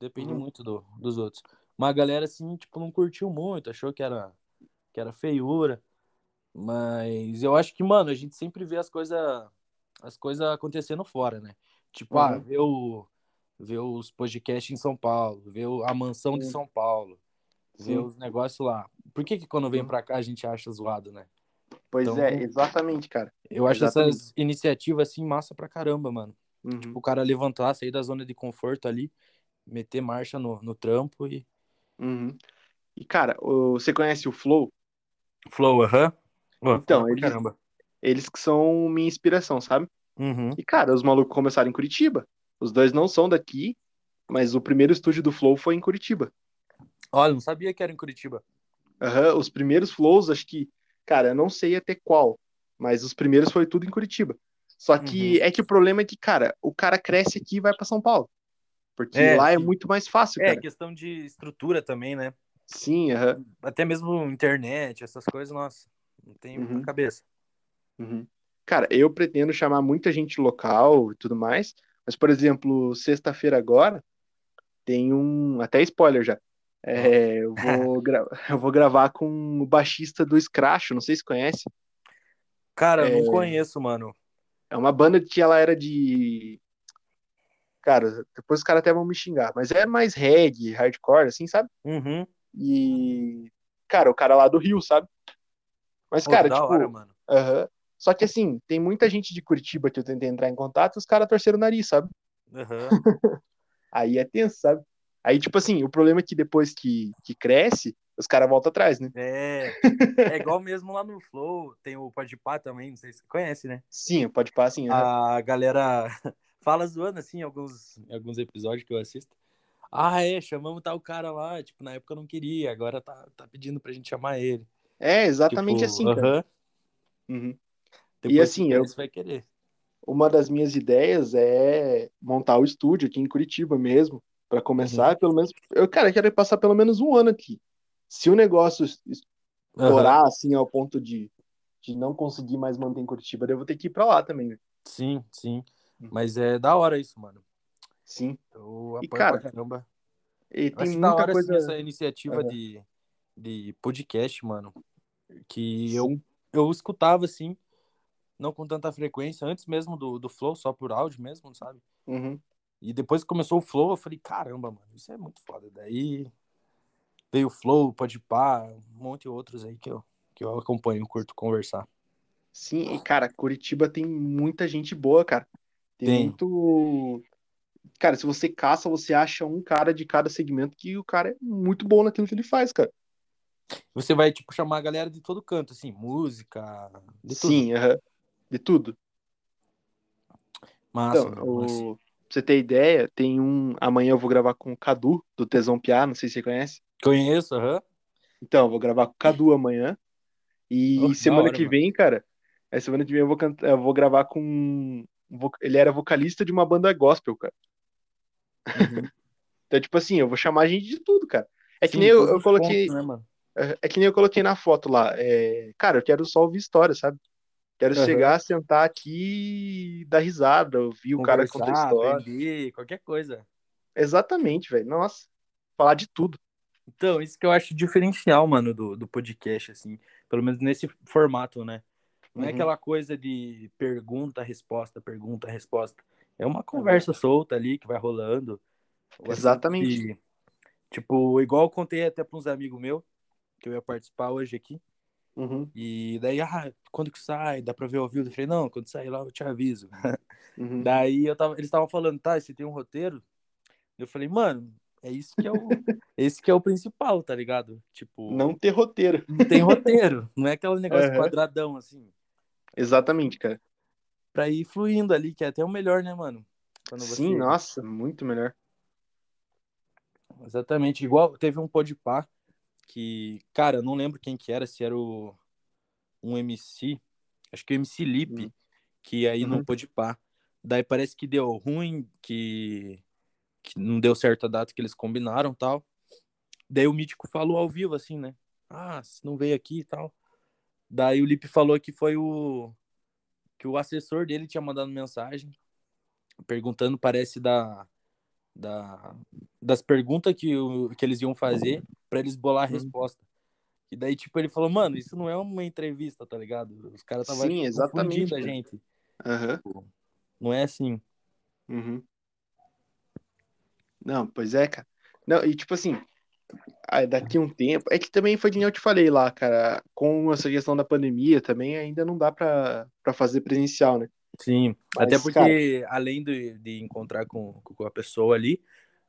Depende
Uhum.
muito do, dos outros. Uma galera assim, tipo, não curtiu muito, achou que era, que era feiura. Mas eu acho que, mano, a gente sempre vê as coisas as coisas acontecendo fora, né? Tipo, ah,
Uhum.
vê, o, vê os podcasts em São Paulo, o- a mansão de
Sim.
São Paulo,
Sim.
os negócios lá. Por que que quando vem
Uhum.
pra cá a gente acha zoado, né?
Pois
Então-
é, exatamente, cara.
Eu acho
Exatamente.
essas iniciativas assim massa pra caramba, mano.
Uhum.
O cara levantar, sair da zona de conforto ali, meter marcha no, no trampo e.
Uhum. E, cara, você conhece o Flow?
Flow, aham. Pô,
Então, eles-
caramba.
Eles que são minha inspiração, sabe?
Uhum.
E, cara, os malucos começaram em Curitiba. Os dois não são daqui, mas o primeiro estúdio do Flow foi em Curitiba.
Olha, não sabia que era em Curitiba.
Aham, os primeiros flows, acho que, cara, eu não sei até qual, mas os primeiros foi tudo em Curitiba. Só que
Uhum.
é que o problema é que, cara, o cara cresce aqui e vai pra São Paulo. Porque
É,
lá é muito mais fácil,
É,
cara.
questão de estrutura também, né?
Sim, aham.
Até mesmo internet, essas coisas, nossa, não tem
Uhum.
cabeça.
uhum. Cara, eu pretendo chamar muita gente local e tudo mais, mas, por exemplo, sexta-feira agora tem um. Até spoiler já. É, eu, vou eu vou gravar com o baixista do Scratch, não sei se conhece.
Cara, eu
É.
não conheço, mano.
É uma banda que ela era de. Cara, depois os caras até vão me xingar, mas é mais reggae, hardcore, assim, sabe?
Uhum.
E. Cara, o cara lá do Rio, sabe? Mas,
Pô,
cara, tipo.
hora, mano.
aham. Só que assim, tem muita gente de Curitiba que eu tentei entrar em contato e os caras torceram o nariz, sabe?
Aham.
Aí é tenso, sabe? Aí, tipo assim, o problema é que depois que, que cresce, os caras voltam atrás, né?
É, é igual mesmo lá no Flow, tem o Podpah também, não sei se você conhece, né?
Sim, pode passar assim. aham.
A galera fala zoando assim em alguns, alguns episódios que eu assisto. Ah, é, chamamos tal cara lá, tipo, na época eu não queria, agora tá, tá pedindo pra gente chamar ele.
É exatamente
Tipo,
assim, cara. Uhum.
depois
assim,
que
eu-
vai querer.
Uma das minhas ideias é montar o estúdio aqui em Curitiba mesmo, para começar, pelo menos. Eu, cara, quero passar pelo menos um ano aqui. Se o negócio estourar assim ao ponto de, de não conseguir mais manter em Curitiba, eu vou ter que ir pra lá também, né?
Sim, sim.
Uhum.
Mas é da hora isso, mano.
Sim.
Eu
E,
apoio
cara,
pra caramba.
E
Eu
tem
acho da
muita
hora
coisa.
assim, essa iniciativa
Aham.
de, de podcast, mano. Que eu, eu escutava assim, não com tanta frequência, antes mesmo do, do Flow, só por áudio mesmo, sabe?
Uhum.
E depois que começou o Flow, eu falei, caramba, mano, isso é muito foda. Daí veio o Flow, o Podpah, um monte de outros aí que eu, que eu acompanho, curto conversar.
Sim, e cara, Curitiba tem muita gente boa, cara. Tem,
Tem.
muito. Cara, se você caça, você acha um cara de cada segmento que o cara é muito bom naquilo que ele faz, cara.
Você vai, tipo, chamar a galera de todo canto, assim, música, de tudo.
Sim, aham. De tudo.
Massa,
Então,
mano,
o... você ter ideia, tem um. Amanhã eu vou gravar com o Cadu, do Tesão Piá, não sei se você conhece.
Conheço, aham.
Então, eu vou gravar com o Cadu amanhã. E
Oh, que
semana
hora,
que
mano.
vem, cara, é semana que vem eu vou, canta... eu vou gravar com. Ele era vocalista de uma banda gospel, cara.
Uhum.
Então, tipo assim, eu vou chamar gente de tudo, cara. É que
Sim,
nem eu, eu coloquei.
pontos, né, mano?
É é que nem eu coloquei na foto lá. É, cara, eu quero só ouvir história, sabe? Quero
Aham.
chegar, sentar aqui e dar risada, ouvir o cara contar história.
aprender, qualquer coisa.
Exatamente, velho. Nossa, falar de tudo.
Então, isso que eu acho diferencial, mano, do, do podcast, assim. Pelo menos nesse formato, né? Não é
Uhum.
aquela coisa de pergunta, resposta, pergunta, resposta. É uma conversa solta ali que vai rolando.
Exatamente.
tipo, igual eu contei até para uns amigos meus, que eu ia participar hoje aqui.
Uhum,
E daí, ah, quando que sai? Dá pra ver ao vivo? Eu falei, não, quando sair lá eu te aviso.
uhum.
Daí eu tava, eles estavam falando, tá, você tem um roteiro? Eu falei, mano, é isso que é o, esse que é o principal, tá ligado? Tipo,
Não ter roteiro.
não tem roteiro, não é aquele negócio
Aham.
quadradão assim,
Exatamente, cara.
pra ir fluindo ali, que é até o melhor, né, mano? Quando você-
Sim, nossa, muito melhor.
Exatamente, igual teve um podpar que, cara, eu não lembro quem que era, se era o um MC, acho que o MC Lipe,
Hum.
que aí
Uhum.
podpar. Daí parece que deu ruim, que, que não deu certo a data que eles combinaram tal. Daí o Mítico falou ao vivo, assim, né? Ah, se não veio aqui e tal. Daí o Lipe falou que foi o. que o assessor dele tinha mandado mensagem perguntando, parece, da. Da das perguntas que, o, que eles iam fazer pra eles bolar a
Uhum.
resposta. E daí, tipo, ele falou, mano, isso não é uma entrevista, tá ligado? Os caras estavam
Sim, exatamente,
confundindo a gente.
Aham.
Não é assim.
Uhum. Não, pois é, cara. Não, e tipo assim, daqui a um tempo. É que também foi que eu te falei lá, cara. Com essa questão da pandemia também ainda não dá pra, pra fazer presencial, né?
Sim,
Mas,
até porque além de, de encontrar com, com a pessoa ali,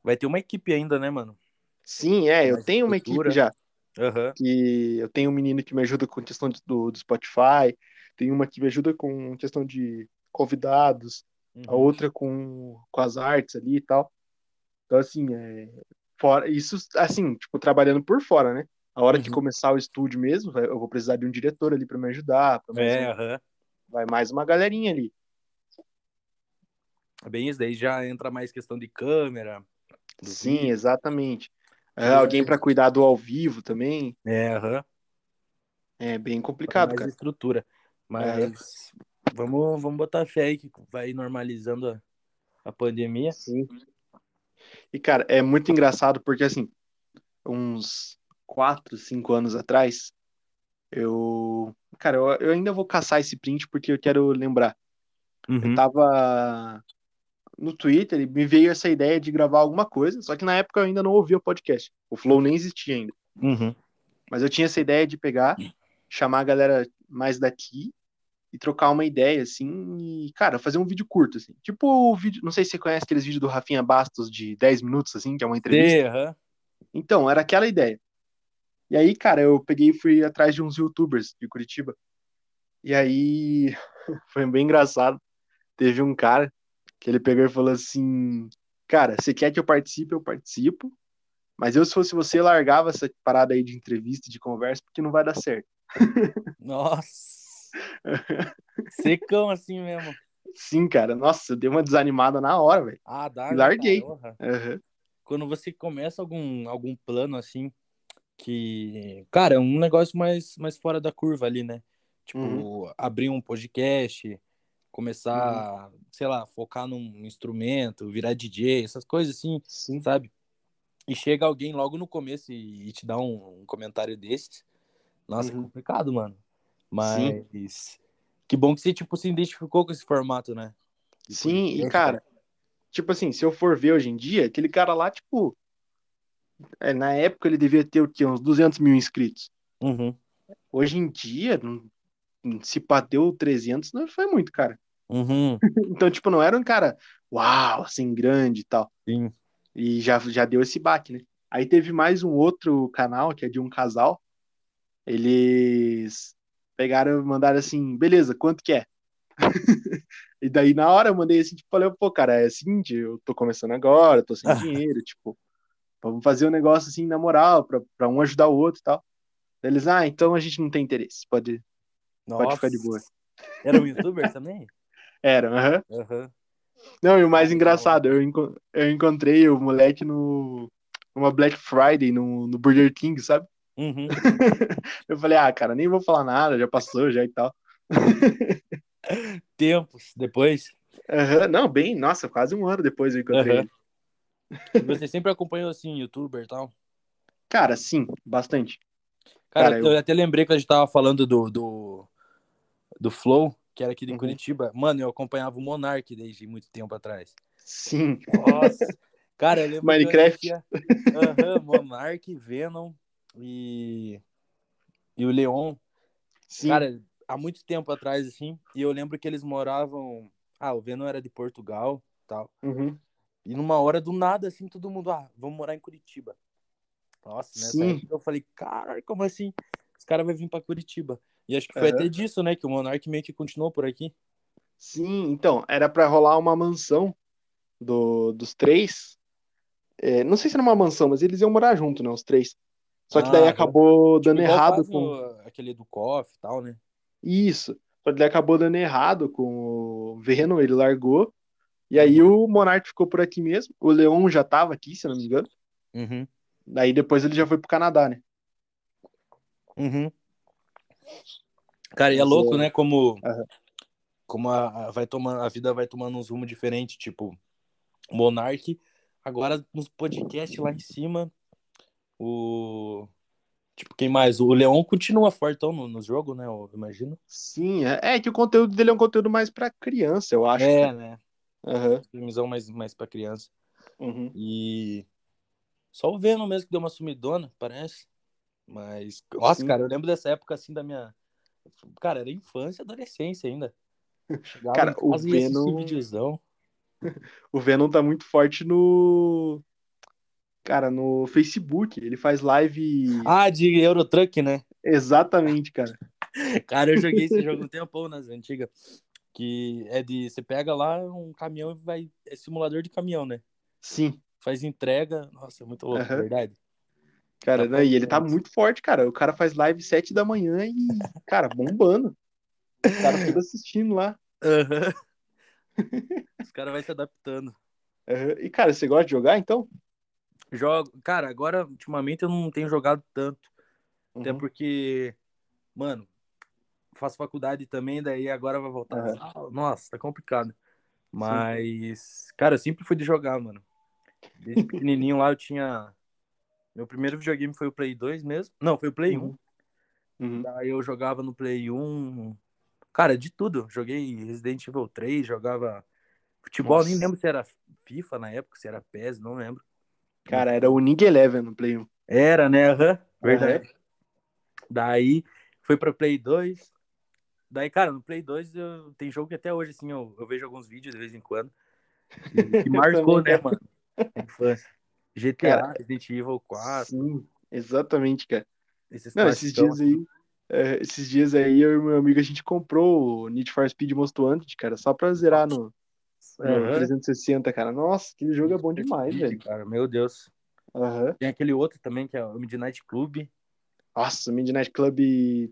vai ter uma equipe ainda, né, mano?
Sim, é, eu
Mais
tenho uma equipe já.
Aham.
Que eu tenho um menino que me ajuda com questão de- do, do Spotify, tem uma que me ajuda com questão de convidados, a
Uhum.
outra com, com as artes ali e tal. Então, assim, é, fora, isso, assim, tipo, trabalhando por fora, né? A hora que
Uhum.
começar o estúdio mesmo, eu vou precisar de um diretor ali para me ajudar, pra
É,
um-
aham.
vai mais uma galerinha ali.
É Bem isso daí já entra mais questão de câmera.
Sim,
vídeo.
exatamente. É,
Tudo
alguém para cuidar do ao vivo também.
É, aham.
É bem complicado,
mais
cara.
estrutura. Mas vamos, vamos botar fé aí que vai normalizando a, a pandemia.
Sim. E, cara, é muito engraçado porque, assim, uns 4, 5 anos atrás, eu. Cara, eu, eu ainda vou caçar esse print porque eu quero lembrar. Eu
Uhum.
tava no Twitter e me veio essa ideia de gravar alguma coisa, só que na época eu ainda não ouvia o podcast. O Flow nem existia ainda.
Uhum.
Mas eu tinha essa ideia de pegar, chamar a galera mais daqui e trocar uma ideia, assim, e, cara, fazer um vídeo curto, assim. Tipo o vídeo, não sei se você conhece aqueles vídeos do Rafinha Bastos de 10 minutos, assim, que é uma entrevista.
Aham.
Então, era aquela ideia. E aí, cara, eu peguei e fui atrás de uns youtubers de Curitiba. E aí, foi bem engraçado. Teve um cara que ele pegou e falou assim: Cara, você quer que eu participe? Eu participo. Mas eu, se fosse você, largava essa parada aí de entrevista, de conversa, porque não vai dar certo.
Nossa. Secão assim mesmo.
Sim, cara. Nossa, eu dei uma desanimada na hora, velho.
Ah, dá.
Larguei. Aham.
Quando você começa algum, algum plano assim, que. Cara, é um negócio mais, mais fora da curva ali, né? Tipo,
Uhum.
abrir um podcast, começar, sei lá, focar num instrumento, virar DJ, essas coisas assim,
Sim.
sabe? E chega alguém logo no começo e, e te dá um, um comentário desses. Nossa, é
Uhum.
complicado, mano. Mas que bom que você, tipo, se identificou com esse formato, né? De
Sim, e cara, tipo assim, se eu for ver hoje em dia, aquele cara lá, tipo, é, na época ele devia ter o quê? Uns 200 mil inscritos.
Uhum,
Hoje em dia, não- se bateu 300, não foi muito, cara.
uhum,
Então, tipo, não era um cara, uau, assim, grande e tal.
sim.
E já, já deu esse baque, né? Aí teve mais um outro canal, que é de um casal. Eles pegaram e mandaram assim, beleza, quanto que é? E daí, na hora, eu mandei assim, tipo, falei, pô, cara, é seguinte, eu tô começando agora, tô sem dinheiro, tipo, vamos fazer um negócio assim, na moral, pra, pra um ajudar o outro e tal. Eles, ah, então a gente não tem interesse, pode, pode ficar de boa.
Nossa. Era um youtuber também?
Era, aham.
Aham.
Não, e o mais engraçado, eu, enco- eu encontrei o moleque no numa Black Friday no, no Burger King, sabe?
Uhum.
Eu falei, ah, cara, nem vou falar nada, já passou já e tal.
Tempos depois.
Aham, Não, bem, nossa, quase um ano depois eu encontrei ele.
Você sempre acompanhou assim, youtuber e tal?
Cara, sim, bastante.
Cara,
Cara,
eu...
eu-
até lembrei que a gente tava falando do, do, do Flow, que era aqui de
Uhum.
Curitiba. Mano, eu acompanhava o Monark desde muito tempo atrás.
Sim.
Nossa. Cara, eu lembro
Minecraft.
que eu assistia Aham, Monark, Venom e... e o Leon.
Sim.
Cara, há muito tempo atrás, assim, e eu lembro que eles moravam. Ah, o Venom era de Portugal tal.
Uhum.
E numa hora do nada, assim, todo mundo, ah, vamos morar em Curitiba. Nossa, nessa
Sim.
época eu falei, caralho, como assim? Os caras vão vir pra Curitiba. E acho que foi
Aham.
até disso, né, que o Monark meio que continuou por aqui.
Sim, então, era pra rolar uma mansão do, dos três. É, não sei se era uma mansão, mas eles iam morar junto, né, os três. Só que daí
Ah,
acabou dando
Tipo, igual
errado com.
aquele do KOF e tal, né?
Isso. Só que daí acabou dando errado com o Venom, ele largou. E aí o Monark ficou por aqui mesmo. O Leon já tava aqui, se eu não me engano.
Uhum.
Daí depois ele já foi pro Canadá, né?
Uhum. Cara, e é louco,
é-
né? Como,
Aham.
como a, a- vai tomando, a vida vai tomando uns rumos diferentes. Tipo, Monark, agora nos podcasts lá em cima, o. Tipo, quem mais? O Leon continua fortão no, no jogo, né? Eu imagino.
Sim, é, é que o conteúdo dele é um conteúdo mais pra criança, eu acho.
É, né?
Aham.
Filmezão mais, mais pra criança.
Uhum.
E. Só o Venom mesmo que deu uma sumidona, parece. Mas. Nossa,
Sim.
cara, eu lembro dessa época assim da minha. Cara, era infância, adolescência ainda. Chegava
Cara, o
e
Venom-. O Venom tá muito forte no. Cara, no Facebook, ele faz live.
Ah, de Eurotruck, né?
Exatamente, cara.
Cara, eu joguei esse jogo um tempão nas antigas. Que é de. Você pega lá um caminhão e vai. É simulador de caminhão, né?
Sim.
Faz entrega. Nossa, é muito louco,
Aham.
verdade.
Cara,
Tá
né, e ele tá muito forte, cara. O cara faz live sete da manhã e, cara, bombando. Os caras tudo assistindo lá.
Aham. Os caras vão se adaptando.
Aham. E, cara, você gosta de jogar, então?
Jogo. Cara, agora, ultimamente, eu não tenho jogado tanto. Até
Uhum.
porque, mano, faço faculdade também, daí agora vai voltar. Ah, Nossa, tá complicado. Mas, cara, eu sempre fui de jogar, mano. Desde pequenininho lá eu tinha. Meu primeiro videogame foi o Play 2 mesmo. Não, foi o Play 1.
Uhum. Uhum.
Daí eu jogava no Play 1. Cara, de tudo. Joguei Resident Evil 3, jogava futebol, nem
Nossa.
lembro se era FIFA na época, se era PES, não lembro.
Cara, era o Ning Eleven no Play 1.
Era, né? Aham, verdade. Daí foi pra Play 2. Daí, cara, no Play 2 eu... tem jogo que até hoje, assim, eu, eu vejo alguns vídeos de vez em quando. Que, marcou, né, mano? Infância. GTA,
Cara,
Resident Evil 4,
Sim, exatamente, cara.
esses
Não, esses dias aí, é, esses dias aí, eu e meu amigo, a gente comprou o Need for Speed Most Wanted, cara, só pra zerar no, no
Aham.
360, cara. Nossa, aquele jogo é bom demais,
Speed,
velho.
Cara, meu Deus.
Aham.
Tem aquele outro também, que é o Midnight Club.
Nossa, o Midnight Club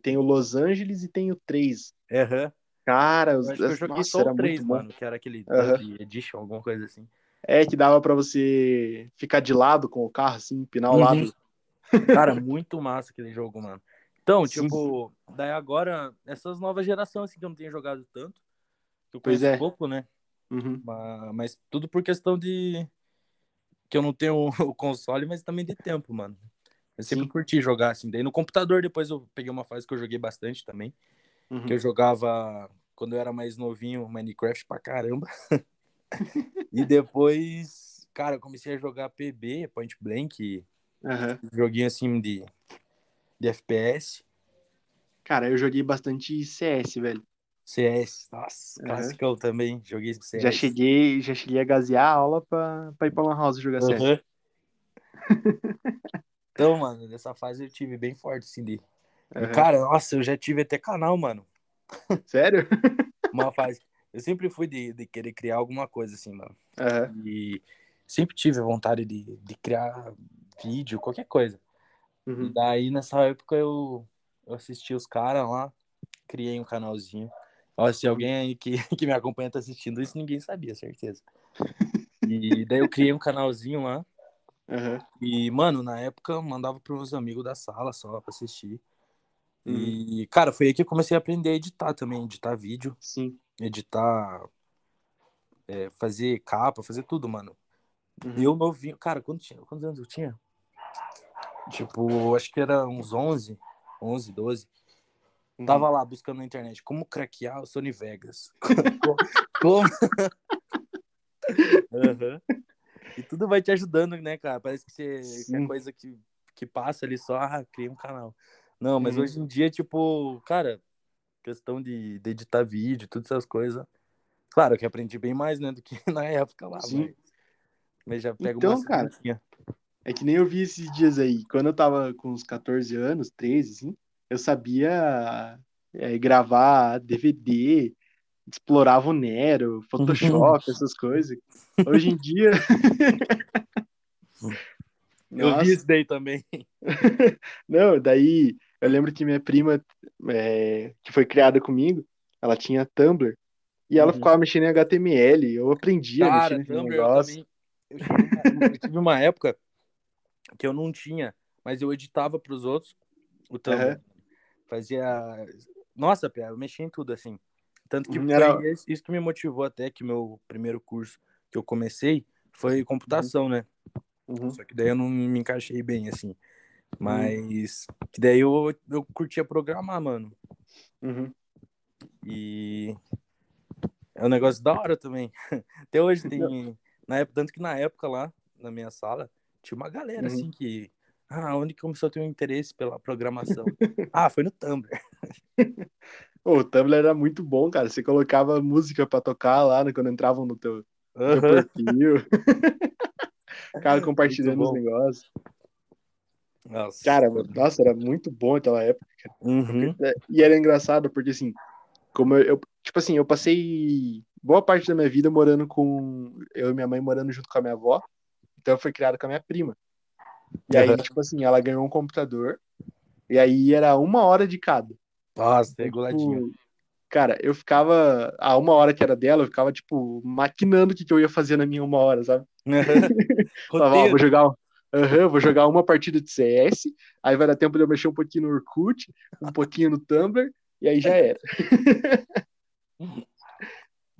tem o Los Angeles e tem o 3.
Aham.
Cara, os,
Eu acho que eu joguei
nossa,
só o 3,
muito bom.
mano, que era aquele. Dub Edition, alguma coisa assim.
É que dava pra você ficar de lado com o carro, assim, empinar o
Uhum.
lado.
Cara, muito massa aquele jogo, mano. Então,
Sim.
tipo, daí agora, essas novas gerações assim, que eu não tenho jogado tanto, que eu conheço
é.
pouco, né?
Uhum.
Mas, mas tudo por questão de que eu não tenho o console, mas também de tempo, mano. Eu sempre
Sim.
curti jogar assim. Daí no computador depois eu peguei uma fase que eu joguei bastante também,
Uhum.
que eu jogava quando eu era mais novinho Minecraft pra caramba. e depois, cara, eu comecei a jogar PB, Point Blank,
Aham.
joguinho assim de de FPS.
Cara, eu joguei bastante CS, velho.
CS, nossa, classicão também, joguei CS.
Já cheguei, já cheguei a gasear a aula pra, pra ir pra Lan House jogar CS.
Aham. então, mano, nessa fase eu tive bem forte, assim, de...
Aham.
Cara, nossa, eu já tive até canal, mano.
Sério?
Uma fase. Eu sempre fui de, de querer criar alguma coisa, assim, mano.
Aham.
E sempre tive vontade de, de criar vídeo, qualquer coisa. E
Uhum.
daí, nessa época, eu, eu assisti os caras lá, criei um canalzinho. Ó, se alguém aí que, que me acompanha tá assistindo isso, ninguém sabia, certeza. E daí eu criei um canalzinho lá.
Aham.
E, mano, na época eu mandava pros meus amigos da sala só pra assistir.
Uhum.
E, cara, foi aí que eu comecei a aprender a editar também, editar vídeo,
Sim.
Editar, é, fazer capa, fazer tudo, mano.
Uhum.
Eu novinho, cara, quando tinha, quantos anos eu tinha? Tipo, acho que era uns 11, 11, 12.
Uhum.
Tava lá buscando na internet como craquear o Sony Vegas. como? Aham. E tudo vai te ajudando, né, cara? Parece que, você, que é coisa que, que passa ali só, ah, cria um canal. Não, mas
Uhum.
hoje em dia, tipo, cara, questão de, de editar vídeo, todas essas coisas. Claro que aprendi bem mais, né, do que na época lá,
Sim.
mas, mas já pego
Então,
uma
cara,
sementinha.
É que nem eu vi esses dias aí. Quando eu tava com uns 14 anos, 13, assim, eu sabia é, gravar DVD, explorava o Nero, Photoshop, essas coisas. Hoje em dia.
Eu
Nossa.
vi isso daí também.
Não, daí eu lembro que minha prima, é, que foi criada comigo, ela tinha Tumblr. E ela
Uhum.
ficava mexendo em HTML. Eu aprendi a
Cara,
mexer nesse
Tumblr eu
negócio.
também. Eu, cheguei uma- eu tive uma época que eu não tinha, mas eu editava pros outros o Tumblr.
Aham.
Fazia. Nossa, eu mexia em tudo assim. Tanto que
Uhum, era-
isso que me motivou até que meu primeiro curso que eu comecei foi computação, né?
Uhum.
Só que daí eu não me encaixei bem, assim. Mas que daí eu, eu curtia programar, mano.
Uhum.
E é um negócio da hora também. Até hoje tem. Na época, tanto que na época lá, na minha sala, tinha uma galera
Uhum.
assim que. Ah, onde começou a ter um interesse pela programação? ah, foi no Tumblr.
Ô, o Tumblr era muito bom, cara. Você colocava música pra tocar lá né, quando entravam no teu, no
Aham.
perfil. O cara compartilhando os negócios.
Nossa.
Cara, nossa, era muito bom aquela época.
Uhum.
E era engraçado, porque assim, como eu, eu, tipo assim, eu passei boa parte da minha vida morando com. Eu e minha mãe morando junto com a minha avó. Então eu fui criado com a minha prima. E aí,
Uhum.
tipo assim, ela ganhou um computador. E aí era uma hora de cada.
Nossa,
Então,
reguladinho.
cara, eu ficava. A uma hora que era dela, eu ficava, tipo, maquinando o que, que eu ia fazer na minha uma hora, sabe? Falava, ó,
Roteiro.
vou jogar. Aham, vou jogar uma partida de CS, aí vai dar tempo de eu mexer um pouquinho no Orkut, um pouquinho no Tumblr, e aí já era.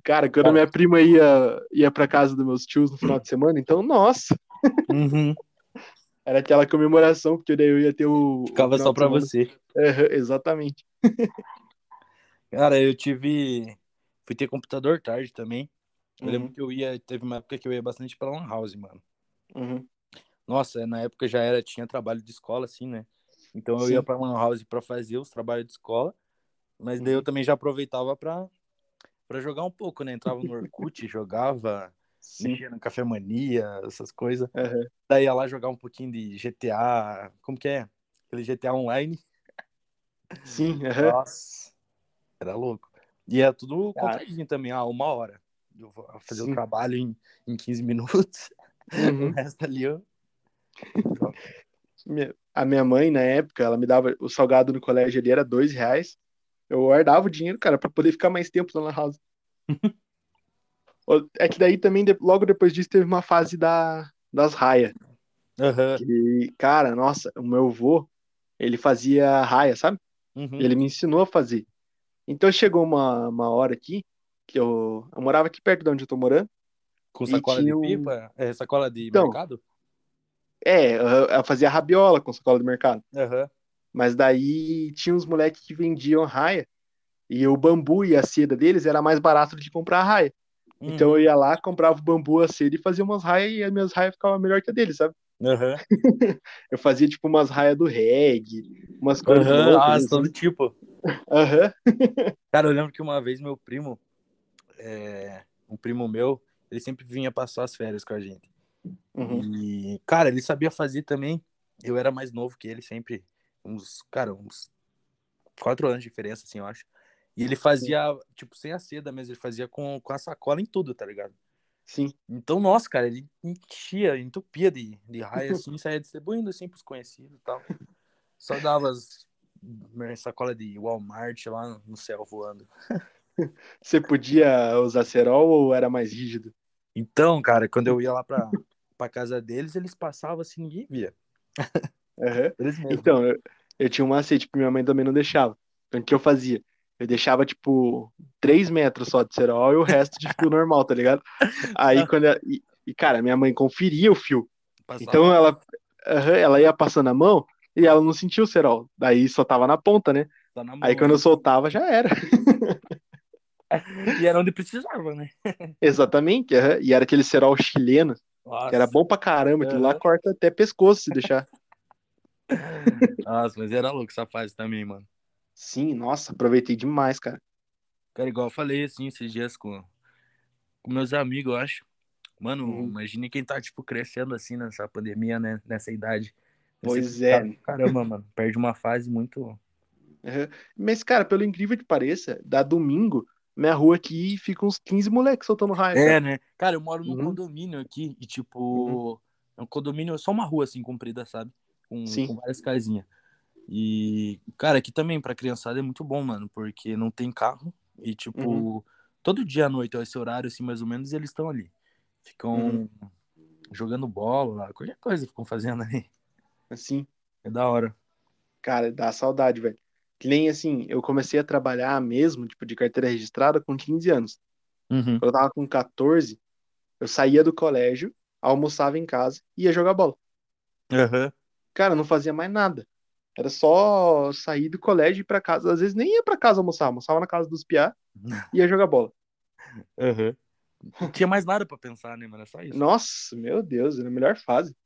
Cara, quando a minha prima ia, ia pra casa dos meus tios no final de semana, então, nossa,
Uhum.
era aquela comemoração, porque daí eu ia ter o. o
Ficava
final
só pra você.
Aham, exatamente.
Cara, eu tive. Fui ter computador tarde também. Eu
Uhum,
lembro que eu ia. Teve uma época que eu ia bastante pra Lan House, mano.
uhum,
Nossa, na época já era, tinha trabalho de escola, assim, né? Então eu
Sim.
ia pra Lan House pra fazer os trabalhos de escola. Mas daí eu
Uhum.
também já aproveitava pra, pra jogar um pouco, né? Entrava no Orkut, jogava,
sim.
mexia no Café Mania, essas coisas.
aham.
Daí ia lá jogar um pouquinho de GTA. Como que é? Aquele GTA Online.
Sim, aham.
Nossa, era louco. E é tudo
Cara.
contadinho também, ah, uma hora. Eu vou fazer
Sim.
o trabalho em, em 15 minutos. O
Uhum.
resto ali eu.
A minha mãe, na época, ela me dava o salgado no colégio ali, era dois reais. Eu guardava o dinheiro, cara, pra poder ficar mais tempo na house. É que daí também, logo depois disso, teve uma fase da, das raias. Que, cara, nossa, o meu avô, ele fazia raia, sabe?
Uhum.
Ele me ensinou a fazer. Então chegou uma, uma hora aqui, que eu, eu morava aqui perto de onde eu tô morando.
Com sacola de
um-
pipa? É, sacola de
Então.
mercado?
É, eu, fazia rabiola com sacola do mercado.
Aham.
Mas daí tinha uns moleques que vendiam raia. E o bambu e a seda deles era mais barato do que comprar a raia. Então
Uhum.
eu ia lá, comprava o bambu, a seda e fazia umas raias e as minhas raias ficavam melhor que a deles, sabe?
Aham.
Eu fazia tipo umas raias do reggae, umas coisas loucas.
Ah,
assim.
todo tipo.
Aham.
Cara, eu lembro que uma vez meu primo, é, um primo meu, ele sempre vinha passar as férias com a gente.
Uhum.
E, cara, ele sabia fazer também. Eu era mais novo que ele, sempre. Uns, cara, uns quatro anos de diferença, assim, eu acho. E ele fazia, tipo, sem a seda mesmo, ele fazia com, com a sacola em tudo, tá ligado?
Sim.
Então, nossa, cara, ele enchia, entupia de, de raia, assim, saía distribuindo, assim, pros conhecidos e tal. Só dava as minha sacola de Walmart lá no céu voando.
Você podia usar cerol ou era mais rígido?
Então, cara, quando eu ia lá pra, pra casa deles, eles passavam assim, ninguém via. Mesmos.
Então, eu, eu tinha um macete, porque minha mãe também não deixava. Então, o que eu fazia? Eu deixava, tipo, 3 metros só de cerol e o resto de fio normal, tá ligado? Aí, quando ela, e, e, cara, minha mãe conferia o fio.
Passava-
Então, ela, aham, ela ia passando a mão e ela não sentia o cerol. Daí só tava na ponta, né?
tá na mão,
Aí, quando eu soltava, já era.
E era onde precisava, né?
Exatamente. aham. E era aquele cerol chileno,
Nossa,
que era bom pra caramba. Aquilo lá corta até pescoço se deixar.
Nossa, mas era louco essa fase também, mano.
Sim, nossa, aproveitei demais, cara.
Cara, igual eu falei, assim, esses dias com, com meus amigos, eu acho. Mano,
Uhum.
imagine quem tá, tipo, crescendo assim nessa pandemia, né? Nessa idade.
Pois
Você
é.
Caramba, mano. Perde uma fase muito.
Aham. Mas, cara, pelo incrível que pareça, dá domingo, minha rua aqui fica uns 15 moleques soltando raio.
É,
cara.
né? Cara, eu moro num
Uhum.
condomínio aqui e, tipo, é um condomínio, só uma rua assim, comprida, sabe? Com,
Sim.
com várias casinhas. E, cara, aqui também pra criançada é muito bom, mano, porque não tem carro e, tipo,
Uhum.
todo dia à noite, a esse horário, assim, mais ou menos, eles estão ali. Ficam
Uhum.
jogando bola, qualquer coisa ficam fazendo ali.
Assim,
É da hora.
cara, dá saudade, velho. Que nem assim, eu comecei a trabalhar mesmo, tipo, de carteira registrada com 15 anos.
Uhum.
Quando eu tava com 14, eu saía do colégio, almoçava em casa e ia jogar bola.
Aham.
Cara, não fazia mais nada. Era só sair do colégio e ir pra casa. Às vezes nem ia pra casa almoçar, almoçava na casa dos piá e ia jogar bola.
Aham. Não tinha mais nada pra pensar, né, mano? É só isso.
Nossa, meu Deus, era a melhor fase.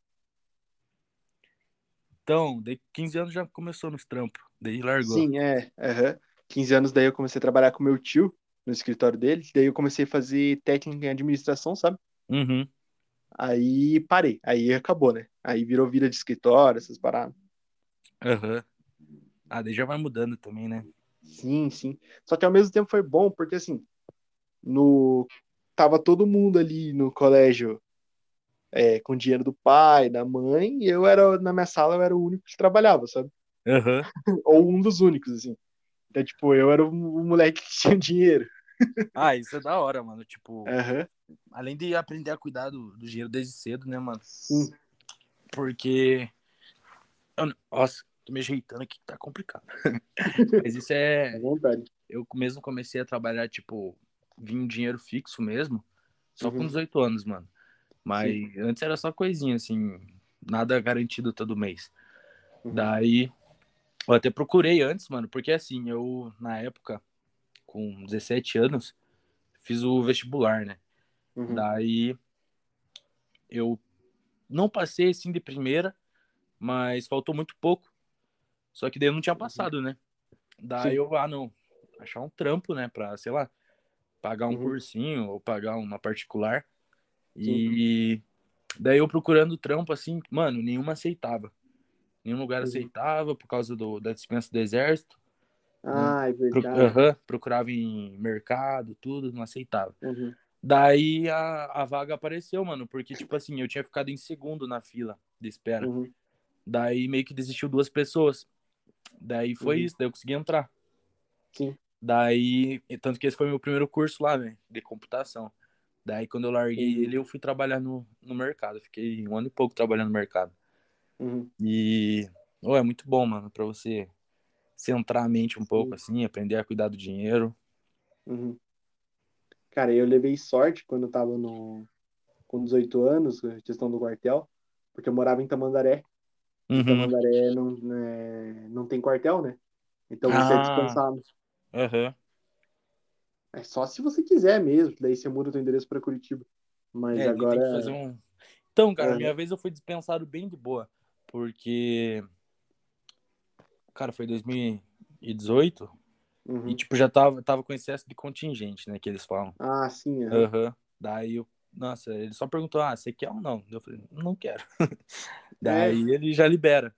Então, daí 15 anos já começou nos trampos. Daí largou.
Sim, é. aham. 15 anos daí eu comecei a trabalhar com meu tio no escritório dele. Daí eu comecei a fazer técnica em administração, sabe?
Uhum.
Aí parei. Aí acabou, né? Aí virou vida de escritório, essas paradas.
Aham. Ah, daí já vai mudando também, né?
Sim, sim. Só que ao mesmo tempo foi bom, porque assim, no tava todo mundo ali no colégio é, com dinheiro do pai, da mãe, e eu era, na minha sala, eu era o único que trabalhava, sabe?
Aham.
Ou um dos únicos, assim. Então, tipo, eu era o, moleque que tinha dinheiro.
Ah, isso é da hora, mano. Tipo,
Aham.
além de aprender a cuidar do, do dinheiro desde cedo, né, mano?
Sim.
Porque. eu Nossa, tô me ajeitando aqui que tá complicado. Mas isso
À
é.
vontade.
Eu mesmo comecei a trabalhar, tipo, vim um dinheiro fixo mesmo, só com
Uhum.
18 anos, mano. Mas antes era só coisinha, assim, nada garantido todo mês.
Uhum.
Daí, eu até procurei antes, mano, porque assim, eu, na época, com 17 anos, fiz o vestibular, né?
Uhum.
Daí, eu não passei assim de primeira, mas faltou muito pouco. Só que daí eu não tinha passado, né? Daí
Sim.
eu, ah, não, achar um trampo, né, pra, sei lá, pagar um
Uhum.
cursinho ou pagar uma particular. E daí eu procurando trampo assim, mano, nenhuma aceitava. Nenhum lugar
Uhum.
aceitava por causa do, da dispensa do exército.
Ah, é
Pro-
verdade.
aham, procurava em mercado, tudo, não aceitava.
Uhum.
Daí a, a vaga apareceu, mano, porque, tipo assim, eu tinha ficado em segundo na fila de espera.
Uhum.
Daí meio que desistiu duas pessoas. Daí foi
Uhum.
isso, daí eu consegui entrar.
Sim.
Daí, tanto que esse foi meu primeiro curso lá, né, de computação. Daí quando eu larguei
Uhum.
ele, eu fui trabalhar no, no mercado. Fiquei um ano e pouco trabalhando no mercado.
Uhum.
E, oh, é muito bom, mano, pra você centrar a mente um pouco,
Sim.
assim, aprender a cuidar do dinheiro.
Uhum. Cara, eu levei sorte quando eu tava no... com 18 anos, a questão do quartel, porque eu morava em Tamandaré.
Uhum.
Tamandaré não, é, não tem quartel, né? Então você é
Ah.
dispensado.
Aham.
É só se você quiser mesmo, daí você muda o teu endereço para Curitiba. Mas
É,
agora.
um. Então, cara,
Aham.
minha vez eu fui dispensado bem de boa, porque. Cara, foi 2018
Uhum.
e, tipo, já tava, tava com excesso de contingente, né, que eles falam.
Ah, sim. aham.
Aham. Daí eu. Nossa, ele só perguntou: ah, você quer ou não? Eu falei: não quero. Daí ele já libera.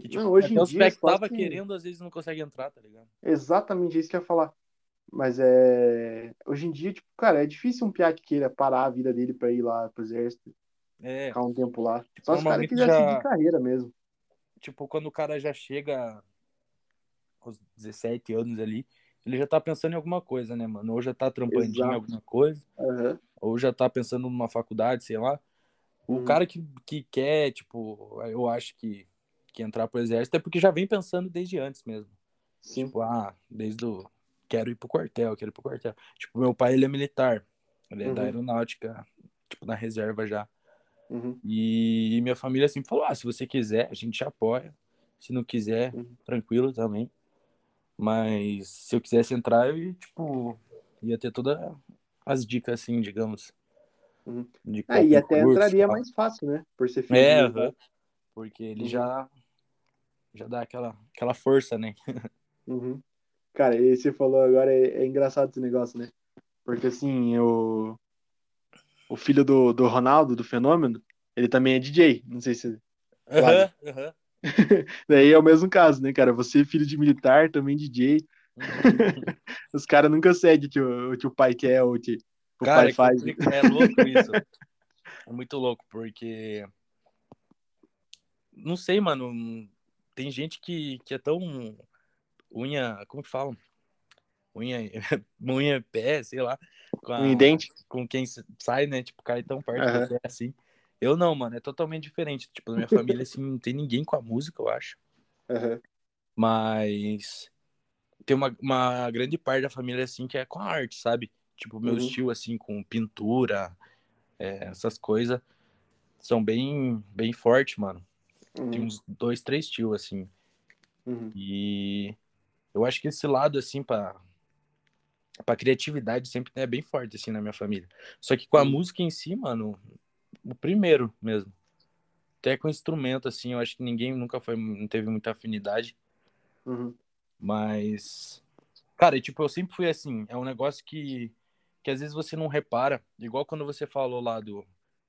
Que, tipo,
não, hoje
até
em
os
dia.
que tava
que-
querendo, às vezes não consegue entrar, tá ligado?
Exatamente isso que eu ia falar. Mas é. Hoje em dia, tipo, cara, é difícil um piá que queira parar a vida dele pra ir lá pro exército,
É,
ficar um tempo lá. Só se o cara
normalmente
quiser
já-
seguir carreira mesmo.
tipo, quando o cara já chega aos 17 anos ali, ele já tá pensando em alguma coisa, né, mano? Ou já tá trampandinho em alguma coisa,
Aham.
ou já tá pensando numa faculdade, sei lá. O
Uhum.
cara que, que quer, tipo, eu acho que, que entrar pro exército é porque já vem pensando desde antes mesmo.
Sim.
Tipo, ah, desde o. Quero ir pro quartel, quero ir pro quartel. Tipo, meu pai, ele é militar. Ele é da
Uhum.
aeronáutica, tipo, na reserva já.
Uhum.
E minha família sempre falou: ah, se você quiser, a gente te apoia. Se não quiser,
Uhum.
tranquilo também. Mas se eu quisesse entrar, eu ia, tipo, ia ter todas as dicas, assim, digamos.
Uhum.
De
Ah, e até
curso,
entraria
tal.
mais fácil, né? Por ser filho
É, aham. Porque ele
Uhum.
já, já dá aquela, aquela força, né?
Uhum. Cara, e você falou agora, é, é engraçado esse negócio, né? Porque assim, o, o filho do, do Ronaldo, do Fenômeno, ele também é DJ. Não sei se.
Aham, aham.
Daí é o mesmo caso, né, cara? Você, filho de militar, também DJ.
Uhum.
Os caras nunca seguem o que o, o pai quer ou o que o
Cara,
pai
é,
faz.
é louco isso. É muito louco, porque. Não sei, mano. Tem gente que, que é tão unha. Como que falam? Unha, unha pé, sei lá. Com, a-
Um
com quem sai, né? Tipo, cai tão perto
Aham.
do pé assim. Eu não, mano. É totalmente diferente. Tipo, na minha família, assim, não tem ninguém com a música, eu acho.
Aham.
Mas tem uma, uma grande parte da família, assim, que é com a arte, sabe? Tipo, meus
Uhum.
tios, assim, com pintura, é, essas coisas, são bem, bem fortes, mano. Tem
Uhum.
uns dois, três tios, assim.
Uhum.
E eu acho que esse lado, assim, pra, pra criatividade sempre é bem forte, assim, na minha família. Só que com a música em si, mano, o primeiro mesmo. Até com instrumento, assim, eu acho que ninguém nunca foi, não teve muita afinidade.
Uhum.
Mas, cara, e, tipo, eu sempre fui assim. É um negócio que, que às vezes você não repara. Igual quando você falou lá do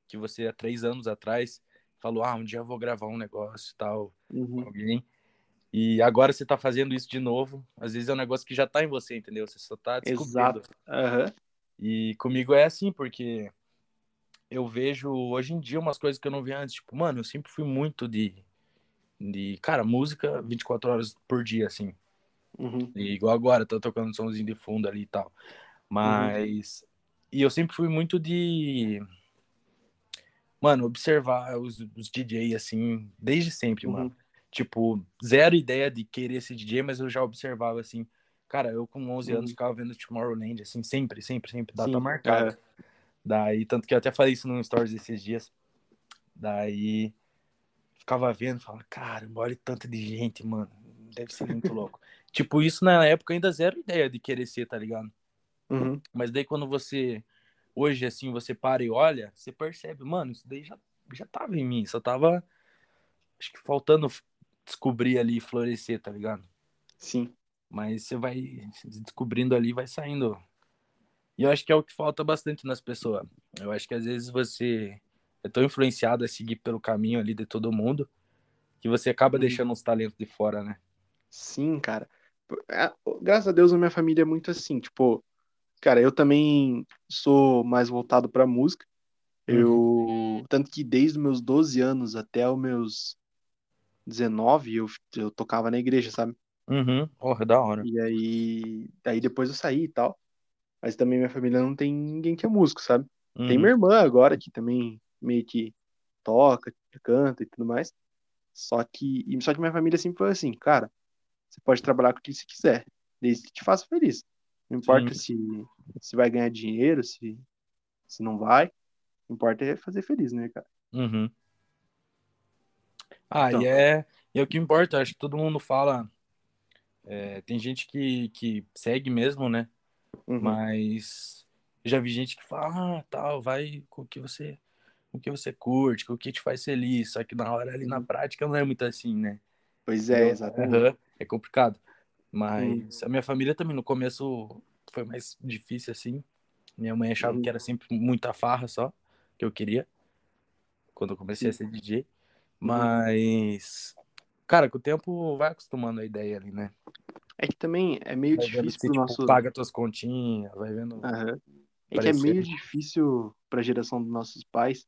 que você há três anos atrás falou, ah, um dia eu vou gravar um negócio e tal,
Uhum.
com alguém. E agora você tá fazendo isso de novo. Às vezes é um negócio que já tá em você, entendeu? Você só tá descobrindo.
Exato. Aham.
E comigo é assim, porque eu vejo hoje em dia umas coisas que eu não via antes. Tipo, mano, eu sempre fui muito de, de cara, música 24 horas por dia, assim.
Uhum.
E igual agora, tô tocando um somzinho de fundo ali e tal. Mas. E eu sempre fui muito de. Mano, observar os, os DJ, assim, desde sempre,
Uhum.
mano. Tipo, zero ideia de querer ser DJ, mas eu já observava, assim. Cara, eu com 11 anos
Uhum.
ficava vendo Tomorrowland, assim, sempre, sempre, sempre. Data
Sim,
marcada. Daí, tanto que eu até falei isso no Stories esses dias. Daí, ficava vendo, falava, caramba, olha tanto de gente, mano. Deve ser muito louco. tipo, isso na época ainda zero ideia de querer ser, tá ligado?
Uhum.
Mas daí quando você, hoje assim, você para e olha, você percebe, mano, isso daí já, já tava em mim, só tava, acho que faltando descobrir ali, e florescer, tá ligado?
Sim.
Mas você vai descobrindo ali, vai saindo. E eu acho que é o que falta bastante nas pessoas. Eu acho que às vezes você é tão influenciado a seguir pelo caminho ali de todo mundo que você acaba
Uhum.
deixando uns talentos de fora, né?
Sim, cara. É, Graças a Deus, a minha família é muito assim. Tipo, cara, eu também sou mais voltado pra música. Eu. Tanto que desde os meus 12 anos até os meus 19, eu, eu tocava na igreja, sabe?
Uhum. Porra, da hora.
E aí. Aí depois eu saí e tal. Mas também minha família não tem ninguém que é músico, sabe? Tem
Uhum.
minha irmã agora, que também meio que toca, canta e tudo mais. Só que, só que minha família sempre foi assim, cara, você pode trabalhar com o que você quiser, desde que te faça feliz. Não importa se, se vai ganhar dinheiro, se, se não vai. O importa é fazer feliz, né, cara?
Uhum. Ah,
Então.
e é, e é o que importa, acho que todo mundo fala. é, tem gente que, que segue mesmo, né?
Uhum.
Mas já vi gente que fala, ah, tal, vai com o que você, o que você curte, com o que te faz feliz. Só que na hora ali na
Uhum.
prática não é muito assim, né?
Pois é, exatamente.
Aham, é complicado. Mas a minha família também no começo foi mais difícil assim. Minha mãe achava
Uhum.
que era sempre muita farra só que eu queria quando eu comecei a ser DJ.
Uhum.
Mas cara, com o tempo vai acostumando a ideia ali, né?
É que também é meio
Vai
difícil pro
tipo,
nosso.
paga tuas continhas, vai vendo
Aham. É que é meio difícil pra geração dos nossos pais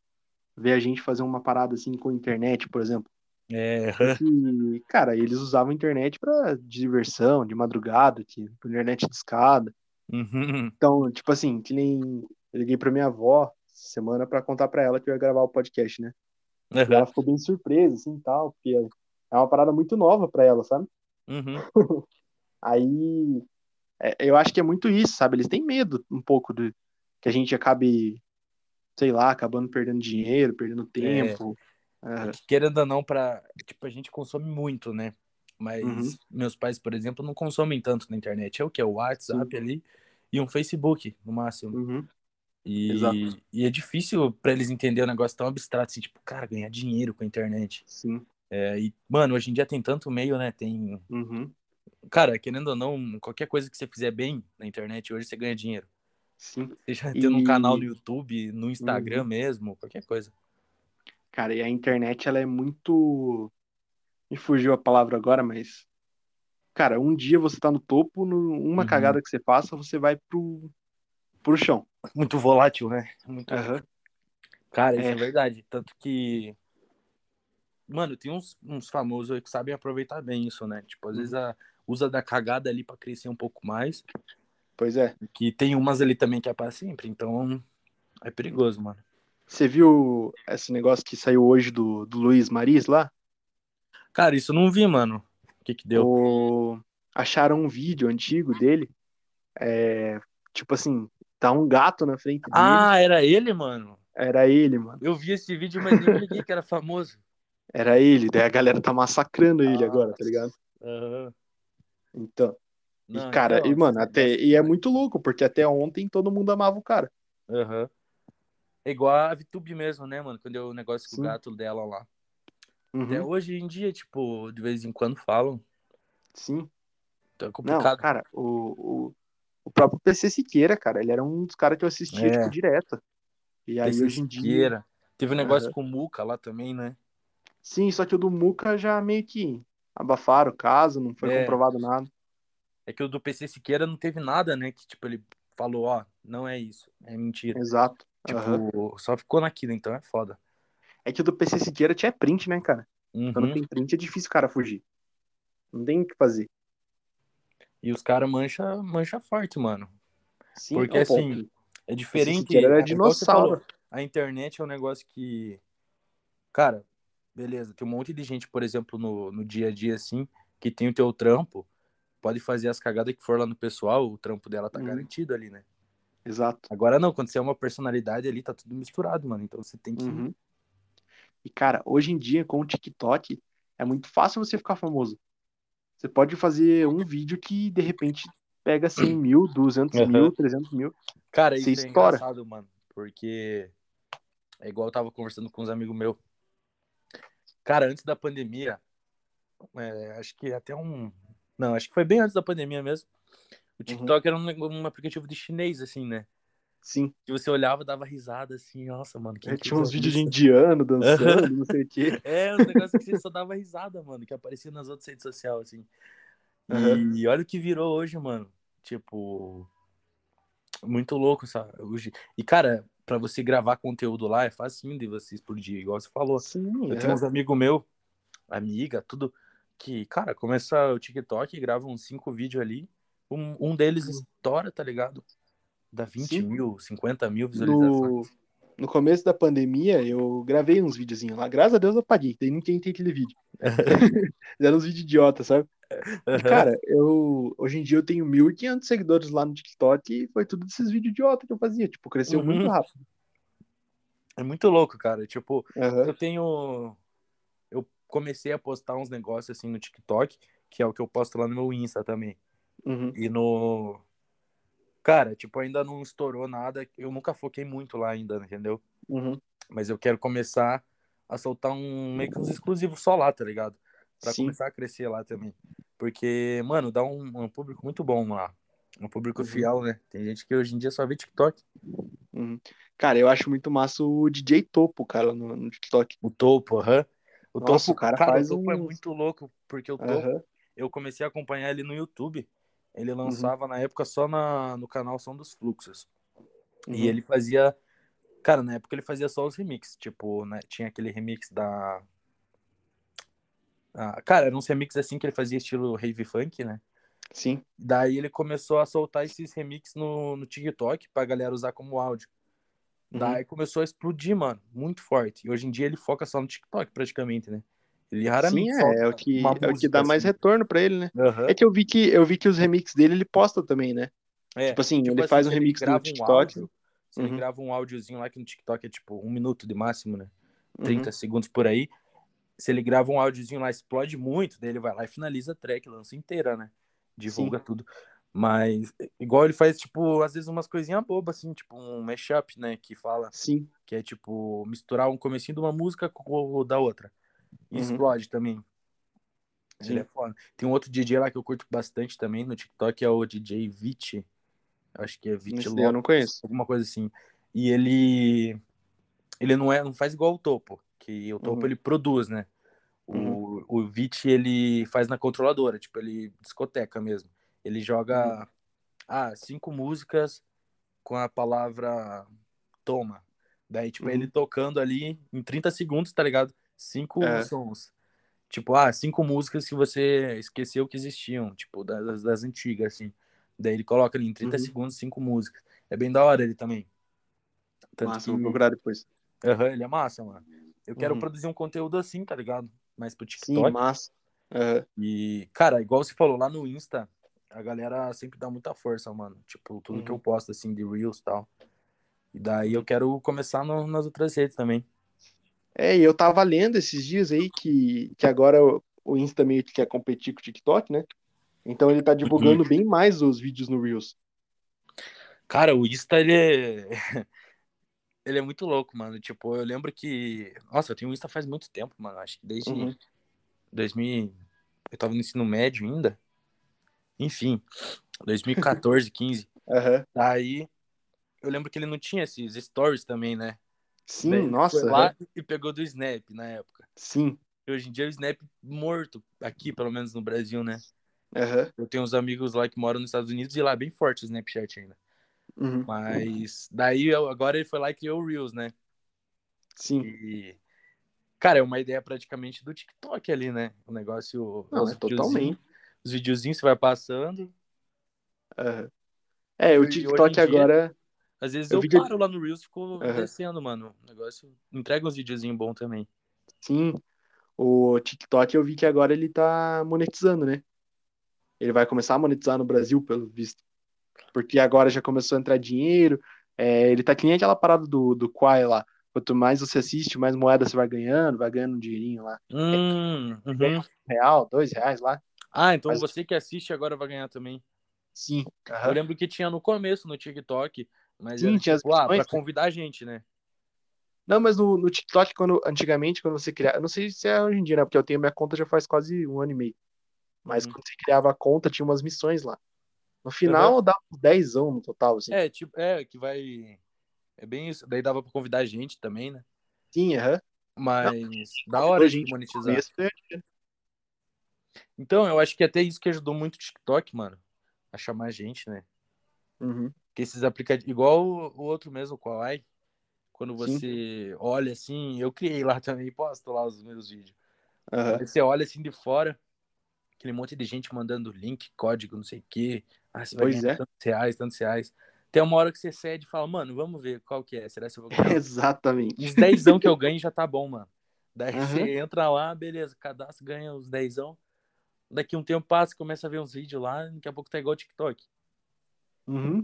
ver a gente fazer uma parada assim com internet, por exemplo.
é,
Porque, cara, eles usavam a internet pra diversão, de madrugada, de internet de escada.
uhum,
Então, tipo assim, que nem eu liguei pra minha avó essa semana pra contar pra ela que eu ia gravar o podcast, né?
Aham,
ela ficou bem surpresa, assim, tal, porque é uma parada muito nova pra ela, sabe?
uhum,
Aí, é, eu acho que é muito isso, sabe? Eles têm medo um pouco de que a gente acabe, sei lá, acabando perdendo dinheiro, perdendo tempo. É,
querendo ou não, pra, tipo, a gente consome muito, né? Mas
Uhum.
meus pais, por exemplo, não consomem tanto na internet. É o que? O WhatsApp ali e um Facebook, no máximo.
uhum,
E, e é difícil pra eles entenderem um negócio tão abstrato, assim, tipo, cara, ganhar dinheiro com a internet.
sim.
É, e, mano, hoje em dia tem tanto meio, né? Tem.
Uhum,
Cara, querendo ou não, qualquer coisa que você fizer bem na internet hoje, você ganha dinheiro.
sim.
Seja tendo um
E-
canal no YouTube, no Instagram
Uhum.
mesmo, qualquer coisa.
Cara, e a internet, ela é muito. Me fugiu a palavra agora, mas. Cara, um dia você tá no topo, no- uma
Uhum.
cagada que você faça, você vai pro, pro chão.
Muito volátil, né? Muito
Aham.
Cara, isso é.
É.
verdade. Tanto que. Mano, tem uns, uns famosos aí que sabem aproveitar bem isso, né? Tipo, às
Uhum.
vezes a, usa da cagada ali pra crescer um pouco mais.
Pois é.
Que tem umas ali também que é pra sempre. Então, é perigoso, mano.
Você viu esse negócio que saiu hoje do, do Luiz Maris lá?
Cara, isso eu não vi, mano. O que que deu?
O... Acharam um vídeo antigo dele. É... Tipo assim, tá um gato na frente dele.
Ah, era ele, mano?
Era ele, mano.
Eu vi esse vídeo, mas nem liguei que era famoso.
Era ele. Daí a galera tá massacrando ele agora, tá ligado?
Aham.
Então.
Não,
e, cara,
então,
e, mano,
esse
até, e é muito louco, porque até ontem todo mundo amava o cara.
Aham. É igual a VTube mesmo, né, mano? Quando deu o negócio com
Sim.
o gato dela lá.
Uhum,
Até hoje em dia, tipo, de vez em quando falam.
Sim.
Então é
Não,
complicado.
cara, o, o, o próprio PC Siqueira, cara, ele era um dos caras que eu assistia,
É.
tipo, direto. E aí,
PC
hoje em dia.
Siqueira. Teve um negócio
Aham.
com o Muca lá também, né?
Sim, só que o do Muca já meio que abafaram o caso, não foi
É.
comprovado nada.
É que o do PC Siqueira não teve nada, né? Que, tipo, ele falou, ó, não é isso, é mentira.
Exato.
Tipo,
Aham.
só ficou naquilo, então é foda.
É que o do PC Siqueira tinha print, né, cara? Quando
Uhum.
tem print é difícil o cara fugir. Não tem o que fazer.
E os caras mancha, mancha forte, mano.
Sim,
Porque,
não, pô,
assim, É diferente.
Era
é falou,
dinossauro.
a internet é um negócio que. Cara, beleza, tem um monte de gente, por exemplo, no, no dia a dia, assim, que tem o teu trampo, pode fazer as cagadas que for lá no pessoal, o trampo dela tá
Uhum.
garantido ali, né?
Exato.
Agora não, quando você é uma personalidade ali, tá tudo misturado, mano. Então você tem que.
Uhum. E, cara, hoje em dia, com o TikTok, é muito fácil você ficar famoso. Você pode fazer um vídeo que, de repente, pega 100 mil, 200
Aham.
mil, 300 mil.
Cara, isso é
estoura.
engraçado, mano. Porque é igual eu tava conversando com uns amigos meus. Cara, antes da pandemia, é, acho que até um. Não, acho que foi bem antes da pandemia mesmo. O TikTok era um, um aplicativo de chinês, assim, né?
Sim.
Que você olhava, dava risada, assim, nossa, mano.
É, tinha uns vídeos de indiano dançando, não sei o quê.
É, uns negócios que você só dava risada, mano, que aparecia nas outras redes sociais, assim. E
Aham.
olha o que virou hoje, mano. Tipo, muito louco, sabe? Hoje... E, cara, pra você gravar conteúdo lá é facinho de você explodir, igual você falou.
Sim,
Eu
aham.
tenho uns amigos meus, amiga, tudo, que, cara, começa o TikTok, grava uns cinco vídeos ali, um, um deles estoura, tá ligado? Dá 20
Sim.
mil, 50 mil visualizações.
No, no começo da pandemia, eu gravei uns videozinhos lá. Graças a Deus eu apaguei, daí ninguém tem aquele vídeo. Eram uns vídeos idiota, sabe? E, cara, eu hoje em dia eu tenho 1.500 seguidores lá no TikTok e foi tudo desses vídeos idiota que eu fazia. Tipo, cresceu
Uhum.
muito rápido.
É muito louco, cara. Tipo,
Aham.
eu tenho. Eu comecei a postar uns negócios assim no TikTok, que é o que eu posto lá no meu Insta também.
Uhum.
E no. Cara, tipo, ainda não estourou nada. Eu nunca foquei muito lá ainda, entendeu?
Uhum.
Mas eu quero começar a soltar um meio que uns exclusivos só lá, tá ligado? Pra
Sim.
começar a crescer lá também. Porque, mano, dá um, um público muito bom lá. Um público
Uhum.
fiel, né? Tem gente que hoje em dia só vê TikTok.
Uhum. Cara, eu acho muito massa o DJ Topo, cara, no, no TikTok.
O topo, aham. O
Nossa,
topo,
o cara
cara,
faz
o topo é muito louco, porque o topo, eu comecei a acompanhar ele no YouTube. Ele
Uhum.
lançava na época só na, no canal Som dos Fluxos.
Uhum.
E ele fazia. Cara, na época ele fazia só os remixes. Tipo, né, tinha aquele remix da. Ah, cara, eram uns remixes assim que ele fazia estilo rave funk, né?
Sim.
Daí ele começou a soltar esses remixes no, no TikTok pra galera usar como áudio.
Uhum.
Daí começou a explodir, mano, muito forte. E hoje em dia ele foca só no TikTok, praticamente, né? Ele raramente
Sim, é, é o que, é o que dá mais
assim.
retorno pra ele, né?
Aham.
É que eu vi que eu vi que os remixes dele ele posta também, né?
É,
Tipo assim,
tipo
ele
assim,
faz um
ele
remix no
grava um
TikTok.
áudio, se ele
Uhum.
grava um áudiozinho lá que no TikTok é tipo um minuto de máximo, né?
Uhum.
30 segundos por aí. Se ele grava um áudiozinho lá, explode muito, daí ele vai lá e finaliza a track, lança inteira, né? Divulga tudo. Mas, igual ele faz, tipo, às vezes umas coisinhas bobas, assim, tipo um mashup, né? Que fala,
Sim.
que é tipo, misturar um comecinho de uma música com o da outra. E
Uhum.
explode também. Ele
Sim.
é foda. Tem um outro DJ lá que eu curto bastante também no TikTok, é o DJ Vit. Acho que é Vit
eu não conheço.
alguma coisa assim. E ele ele não é, não faz igual o Topo, que o Topo
Uhum.
ele produz, né? O, o Vit ele faz na controladora, tipo, ele discoteca mesmo. Ele joga
Uhum.
ah, cinco músicas com a palavra toma. Daí, tipo,
Uhum.
ele tocando ali em 30 segundos, tá ligado? Cinco
É.
sons. Tipo, ah, cinco músicas que você esqueceu que existiam, tipo, das, das antigas, assim. Daí ele coloca ali em 30
Uhum.
segundos, cinco músicas. É bem da hora ele também. Tanto
Massa,
que...
vou procurar depois.
Aham, ele é massa, mano. Eu quero
Uhum.
produzir um conteúdo assim, tá ligado? Mais pro
Sim,
TikTok.
massa. Aham.
E, cara, igual você falou, lá no Insta, a galera sempre dá muita força, mano. Tipo, tudo que
Uhum.
eu posto, assim, de Reels e tal. E daí eu quero começar no- nas outras redes também.
É, e eu tava lendo esses dias aí que, que agora o, Insta meio que quer competir com o TikTok, né? Então ele tá
Uhum.
divulgando bem mais os vídeos no Reels.
Cara, o Insta, ele é... ele é muito louco, mano. Tipo, eu lembro que... Nossa, eu tenho o Insta faz muito tempo, mano. Acho que desde
Uhum.
2000... Eu tava no ensino médio ainda. Enfim, 2014, 15.
Aham.
Daí, eu lembro que ele não tinha esses stories também, né?
Sim,
Daí
nossa.
Foi lá e pegou do Snap na época.
Sim.
E hoje em dia o Snap morto, aqui, pelo menos no Brasil, né?
Aham.
Eu tenho uns amigos lá que moram nos Estados Unidos e lá é bem forte o Snapchat ainda.
Uhum.
Mas daí eu- agora ele foi lá e criou o Reels, né?
Sim.
E, cara, é uma ideia praticamente do TikTok ali, né? O negócio.
Não,
os
é totalmente.
Os videozinhos você vai passando.
Aham. É, o TikTok
dia-
agora.
Às vezes
Eu
eu, paro lá no Reels e fico
Aham.
descendo, mano. O negócio entrega uns videozinhos bons também.
Sim. O TikTok eu vi que agora ele tá monetizando, né? Ele vai começar a monetizar no Brasil, pelo visto. Porque agora já começou a entrar dinheiro. É, ele tá que nem aquela parada do, do Quai lá. Quanto mais você assiste, mais moeda você vai ganhando, vai ganhando um dinheirinho lá.
Hum, uhum.
Ganha um real, dois reais lá.
Ah, então
Mas-
você que assiste agora vai ganhar também.
Sim.
Eu
aham.
lembro que tinha no começo no TikTok, mas
Sim,
era
tinha
tipo, ah, pra
né?
convidar a gente, né?
Não, mas no, no TikTok, quando, antigamente, quando você criava. Eu não sei se é hoje em dia, né? Porque eu tenho minha conta já faz quase um ano e meio. Mas
Uhum.
quando você criava a conta, tinha umas missões lá. No final, dava uns 10 no total, assim.
É, tipo, é, que vai. É bem isso. Daí dava pra convidar a gente também, né?
Sim, aham.
Mas da
Convidou
hora
a
de monetizar.
né?
Então, eu acho que até isso que ajudou muito o TikTok, mano, a chamar a gente, né?
Uhum.
Que esses aplicativos, igual o, o outro mesmo, o Kawaii, quando
Sim.
você olha assim, eu criei lá também, posto lá os meus vídeos. Aí você olha assim de fora, aquele monte de gente mandando link, código, não sei o quê. Ah, você vai
Pois
ganhar
é.
tantos reais, tantos reais. Tem uma hora que você cede e fala, mano, vamos ver qual que é. Será que eu vou ganhar?
Exatamente.
Uns dezão que eu ganho já tá bom, mano. Daí
Aham.
você entra lá, beleza, cadastro, ganha os dezão. Daqui um tempo passa, começa a ver uns vídeos lá, daqui a pouco tá igual o TikTok.
Uhum.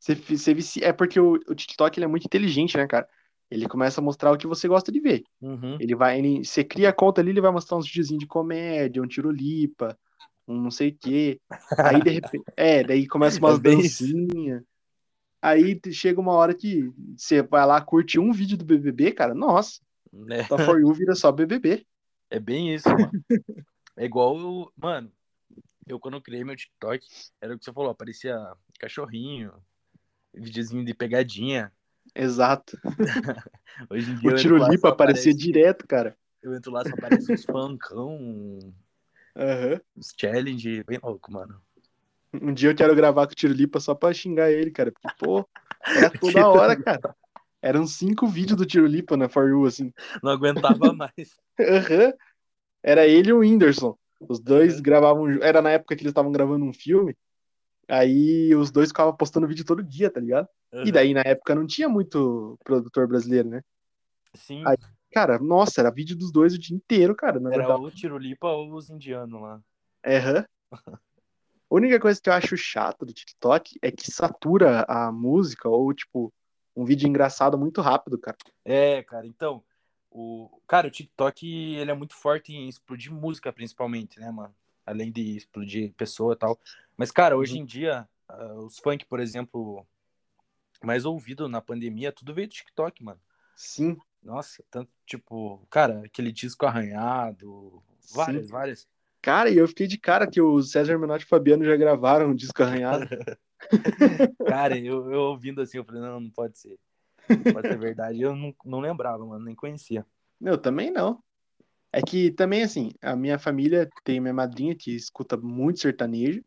Você, vicia... É porque o, o TikTok ele é muito inteligente, né, cara? Ele começa a mostrar o que você gosta de ver.
Uhum.
Ele vai, ele, você cria a conta ali, ele vai mostrar uns videozinhos de comédia, um tiro-lipa, um não sei o quê. Aí, de repente, é, daí começa umas
É bem isso.
dancinhas. Aí chega uma hora que você vai lá, curte um vídeo do BBB, cara, nossa,
Né?
sua For You vira só BBB.
É bem isso, mano. É igual eu, mano, eu quando eu criei meu TikTok, era o que você falou, aparecia cachorrinho, videozinho de pegadinha.
Exato.
Hoje em dia
O tiro-lipa
só
aparecia
aparece-
direto, cara.
Eu entro lá, só aparece uns funkão,
Aham.
uns challenge, bem louco, mano.
Um dia eu quero gravar com o tiro-lipa só pra xingar ele, cara. Porque, pô, era toda hora, cara. Eram cinco vídeos do tiro-lipa na For You, assim.
Não aguentava mais.
Aham. Era ele e o Whindersson. Os dois
Uhum.
gravavam. Era na época que eles estavam gravando um filme. Aí os dois ficavam postando vídeo todo dia, tá ligado? E daí na época não tinha muito produtor brasileiro, né?
Sim,
Aí, Cara, nossa, era vídeo dos dois o dia inteiro, cara.
Era
aguentava.
o Tirolipa ou os indianos lá.
Aham. A única coisa que eu acho chata do TikTok é que satura a música ou, tipo, um vídeo engraçado muito rápido, cara.
É, cara, então, o cara, o TikTok, ele é muito forte em explodir música, principalmente, né, mano? Além de explodir pessoa e tal. Mas, cara, hoje em dia, ah, os funk, por exemplo, mais ouvido na pandemia, tudo veio do TikTok, mano.
Sim,
Nossa, tanto, tipo, cara, aquele disco arranhado, várias,
Sim.
várias.
Cara, e eu fiquei de cara que o César Menotti e o Fabiano já gravaram um disco arranhado.
Cara, eu, eu ouvindo assim, eu falei, não, não pode ser. Não pode ser verdade. Eu não, não lembrava, mano, nem conhecia.
Eu também não. É que também, assim, a minha família tem minha madrinha que escuta muito sertanejo,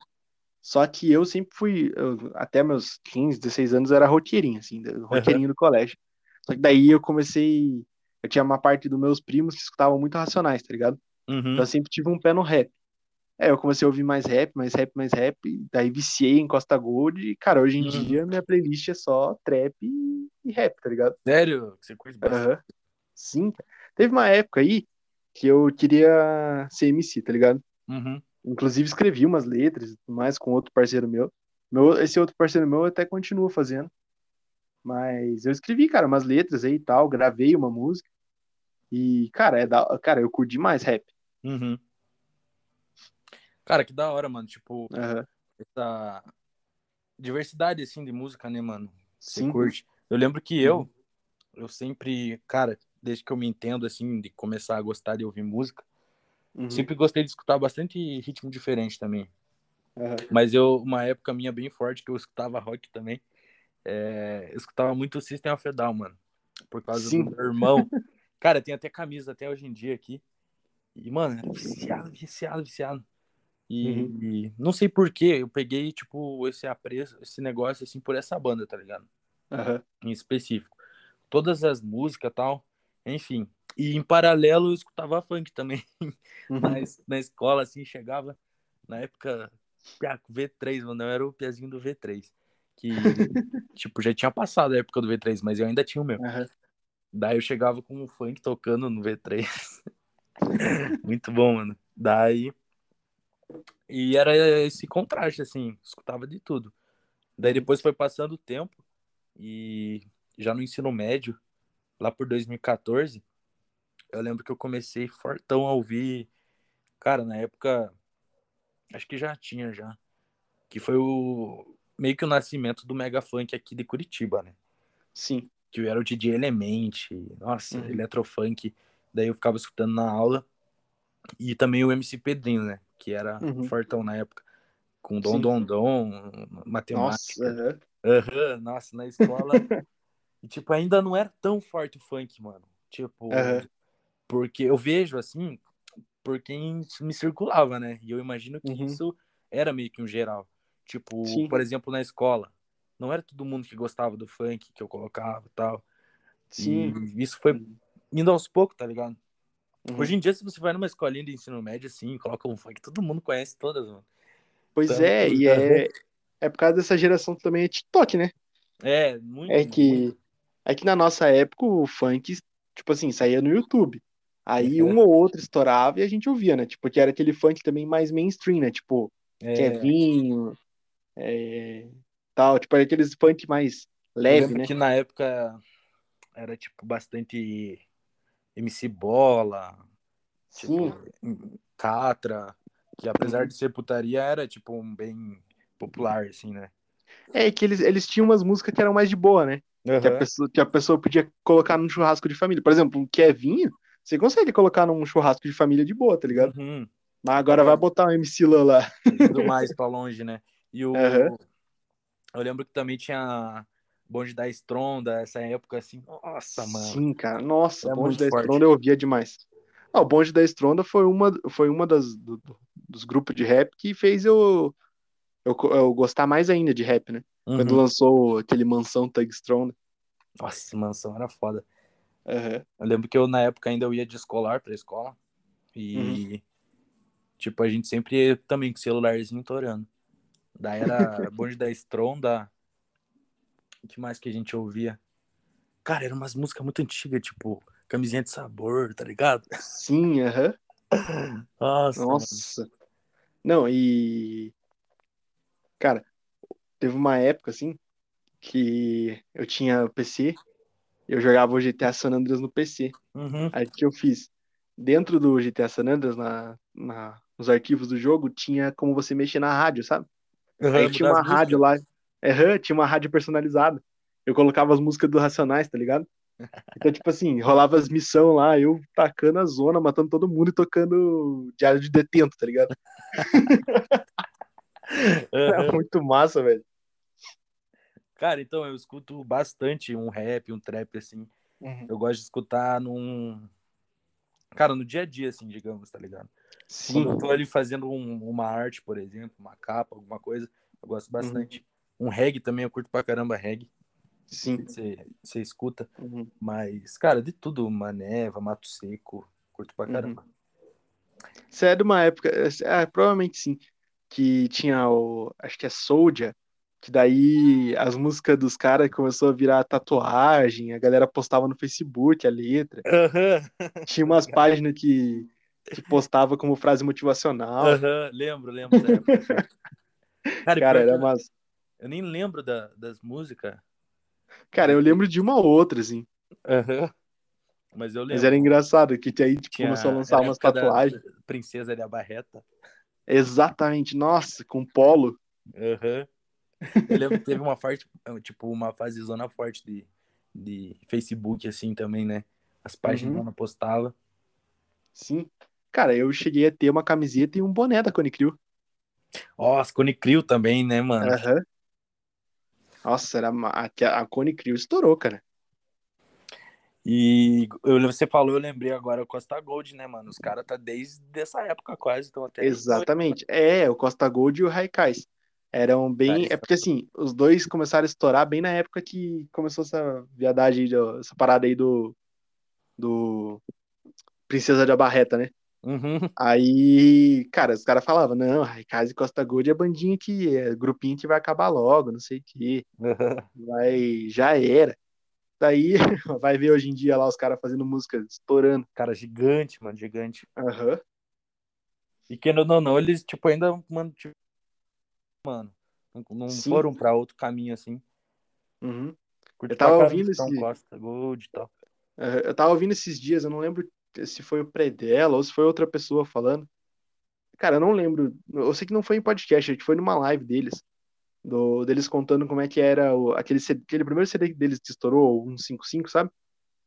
só que eu sempre fui, eu- até meus 15, 16 anos, era roqueirinho, assim, roqueirinho do colégio. Só que daí eu comecei, eu tinha uma parte dos meus primos que escutavam muito Racionais, tá ligado?
Uhum.
Então eu sempre tive um pé no rap. É, eu comecei a ouvir mais rap, mais rap, mais rap, daí viciei em Costa Gold, e, cara, hoje em
Uhum.
dia minha playlist é só trap e, e rap, tá ligado?
Sério? Você curte bastante?
Aham. Sim. Teve uma época aí que eu queria ser MC, tá ligado?
Uhum.
Inclusive escrevi umas letras e tudo mais com outro parceiro meu. meu. Esse outro parceiro meu até continua fazendo. Mas eu escrevi, cara, umas letras aí e tal, gravei uma música. E, cara, é da... cara, eu curti demais rap.
Uhum. Cara, que da hora, mano. Tipo,
Aham.
essa diversidade, assim, de música, né, mano? Você
Sim.
curte. Eu lembro que eu,
Uhum.
eu sempre, cara, desde que eu me entendo, assim, de começar a gostar de ouvir música,
Uhum.
sempre gostei de escutar bastante ritmo diferente também.
Aham.
Mas eu, uma época minha bem forte, que eu escutava rock também, é, eu escutava muito System of a Down, mano. por causa
Sim.
do meu irmão. Cara, tem até camisa até hoje em dia aqui. E, mano, era viciado, viciado, viciado. E,
Uhum.
e não sei por que eu peguei, tipo, esse apreço, esse negócio, assim, por essa banda, tá ligado? Em específico. Todas as músicas e tal, enfim. E em paralelo eu escutava funk também.
Uhum.
na, na escola, assim, chegava, na época, piá, com V3, mano, eu era o piazinho do V3. Que, tipo, já tinha passado a época do V3, mas eu ainda tinha o meu.
Aham.
Daí eu chegava com um funk tocando no V3. Muito bom, mano. Daí. E era esse contraste, assim, escutava de tudo. Daí depois foi passando o tempo e já no ensino médio, lá por 2014, eu lembro que eu comecei fortão a ouvir. Cara, na época, acho que já tinha já. Que foi o meio que o nascimento do Mega Funk aqui de Curitiba, né?
Sim.
que era o DJ Element, nossa,
Uhum.
Eletrofunk. Daí eu ficava escutando na aula. E também o MC Pedrinho, né? Que era
Uhum.
fortão na época. Com Dom
Sim.
Dom Dom,
Nossa,
matemática.
aham.
Aham, nossa, na escola. e, tipo, ainda não era tão forte o funk, mano. Tipo,
Aham.
porque eu vejo assim, por quem me circulava, né? E eu imagino que
Uhum.
isso era meio que um geral. Tipo,
Sim.
por exemplo, na escola. Não era todo mundo que gostava do funk que eu colocava e tal.
Sim.
E isso foi indo aos poucos, tá ligado?
Uhum.
Hoje em dia, se você vai numa escolinha de ensino médio, assim, coloca um funk, todo mundo conhece todas, mano.
Pois
Tanto-
é, e é, é por causa dessa geração que também é TikTok, né?
É, muito.
É que,
muito.
É que na nossa época o funk, tipo assim, saía no YouTube. Aí
É.
um ou outro estourava e a gente ouvia, né? Tipo, que era aquele funk também mais mainstream, né? Tipo,
É,
Kevinho, é, tal. Tipo, era aqueles funk mais leve, né?
que na época era, tipo, bastante MC Bola,
Sim,
tipo, Catra, que apesar de ser putaria, era, tipo, um bem popular, assim, né?
é que eles, eles tinham umas músicas que eram mais de boa, né? Que a pessoa, que a pessoa podia colocar num churrasco de família. Por exemplo, um Kevinho, você consegue colocar num churrasco de família de boa, tá ligado?
Uhum.
Mas agora
É.
vai botar um MC Lan lá.
do mais pra longe, né? E o. Eu lembro que também tinha Bonde da Estronda, essa época assim. Nossa, mano.
Sim, cara. Nossa,
É
bonde da
forte.
Estronda eu ouvia demais. Ah, o bonde da Estronda foi uma, foi uma das, do- dos grupos de rap que fez eu, eu, eu gostar mais ainda de rap, né? Quando
Uhum.
lançou aquele Mansão Thug Stronda.
Nossa, mansão era foda.
Aham.
Eu lembro que eu, na época, ainda eu ia de escolar pra escola. E,
Uhum.
tipo, a gente sempre ia também com celularzinho torando. Daí era Bonde da Estronda. O que mais que a gente ouvia? Cara, eram umas músicas muito antigas, tipo, Camisinha de Sabor, tá ligado?
Sim, aham.
Nossa, mano.
Nossa. Não, e. Cara, teve uma época assim que eu tinha PC, eu jogava o GTA San Andreas no PC.
Uhum.
Aí o que eu fiz? Dentro do GTA San Andreas, na, na, nos arquivos do jogo, tinha como você mexer na rádio, sabe? Aí
Uhum,
tinha
mudar
uma rádio lá. Aham, tinha uma rádio personalizada. Eu colocava as músicas do Racionais, tá ligado? Então, tipo assim, rolava as missões lá, eu tacando a zona, matando todo mundo e tocando Diário de Detento, tá ligado?
Uhum.
É muito massa, velho.
Cara, então eu escuto bastante um rap, um trap, assim. Eu gosto de escutar num. Cara, no dia a dia, assim, digamos, tá ligado?
Sim,
Quando eu tô ali fazendo um- uma arte, por exemplo, uma capa, alguma coisa, eu gosto bastante. Um reggae também, eu curto pra caramba reggae.
sim.
Você, escuta.
Uhum.
Mas, cara, de tudo, Maneva, Mato Seco, curto pra
Uhum.
caramba.
Você é de uma época, é, provavelmente sim, que tinha o, acho que é Soulja, que daí as músicas dos caras começou a virar tatuagem, a galera postava no Facebook a letra.
Aham,
Tinha umas páginas que, que postava como frase motivacional.
aham, lembro, lembro da época. Cara,
Cara, era umas.
eu nem lembro da- das músicas.
Cara, eu lembro de uma ou outra, assim.
Aham. Mas eu lembro.
Mas era engraçado, que aí tipo, começou a lançar umas tatuagens.
Princesa da Barreta.
Exatamente, nossa, com polo.
Aham. Eu lembro que teve uma parte, tipo, uma fase zona forte de, de Facebook, assim, também, né? As páginas
Uhum.
não postava.
Sim. Cara, eu cheguei a ter uma camiseta e um boné da Cone Crew.
Ó, as Cone Crew também, né, mano?
Aham. Nossa, era a, a Cone Crew estourou, cara.
E eu, você falou, eu lembrei agora o Costa Gold, né, mano? Os caras tá desde essa época quase, então até.
Exatamente. É, o Costa Gold e o Raikais. Eram bem. É porque assim, os dois começaram a estourar bem na época que começou essa viadagem, essa parada aí do. Do. Princesa de Abarreta, né?
Uhum.
Aí, cara, os caras falavam, não, Raikais e Costa Gold é bandinha que é grupinho que vai acabar logo, não sei o quê. Vai, já era. Daí, vai ver hoje em dia lá os caras fazendo música estourando.
Cara, gigante, mano, gigante.
Aham.
E que não, não, eles, tipo, ainda, mano, tipo, mano, não,
Sim.
foram pra outro caminho, assim.
Uhum.
Curti
Eu tava
caramba
ouvindo esse-
Costa Gold tal.
Eu tava ouvindo esses dias, eu não lembro se foi o Predella ou se foi outra pessoa falando. Cara, eu não lembro. Eu sei que não foi em podcast, acho que foi numa live deles. Do, deles contando como é que era o, aquele, CD aquele primeiro CD deles que estourou, o 155, sabe?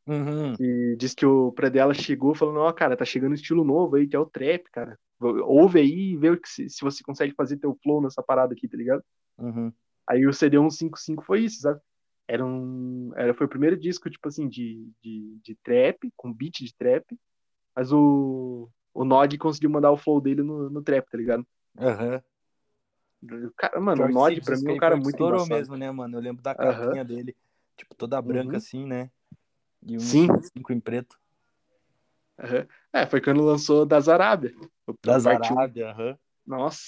Uhum.
E diz que o Predella chegou falando, ó, cara, tá chegando um estilo novo aí, que é o trap, cara. Ouve aí e vê se, se você consegue fazer teu flow nessa parada aqui, tá ligado?
Uhum.
Aí o CD 155 foi isso, sabe? Era um, era, foi o primeiro disco, tipo assim, de, de, de trap, com beat de trap, mas o, o Nod conseguiu mandar o flow dele no, no trap, tá ligado?
Aham.
Cara, mano, o
Pior que
Nod pra mim é um cara
o
muito
estourou mesmo, né, mano? Eu lembro da capinha dele, tipo, toda branca
Uhum.
assim, né? E um
Sim.
cinco em preto.
É, foi quando lançou Das Arábia. o- a
Das. Arábia, aham.
Nossa.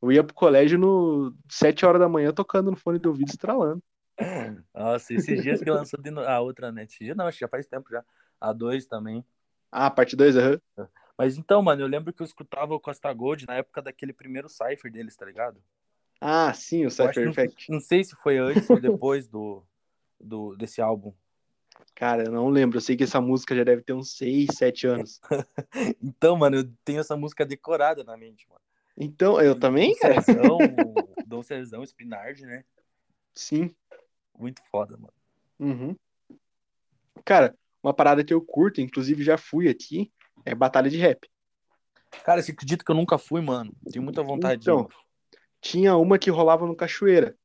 Eu ia pro colégio no 7 horas da manhã tocando no fone do ouvido estralando.
Nossa, esses dias que lançou de no- a outra, né? Esses dias não, acho que já faz tempo já. A 2 também.
Ah, parte 2, aham.
Mas então, mano, eu lembro que eu escutava o Costa Gold na época daquele primeiro Cypher deles, tá ligado?
Ah, sim, o Cypher
não,
Effect.
não sei se foi antes ou depois do, do, desse álbum.
Cara, eu não lembro. Eu sei que essa música já deve ter uns 6, 7 anos.
Então, mano, eu tenho essa música decorada na mente, mano.
Então, eu também,
Dom
cara?
Cezão, o Dom Spinard, né?
Sim.
Muito foda, mano.
Uhum. Cara, uma parada que eu curto, inclusive já fui aqui, é batalha de rap.
Cara, você acredita que eu nunca fui, mano? Tenho muita vontade de ir,
Então,
mano.
Tinha uma que rolava no Cachoeira,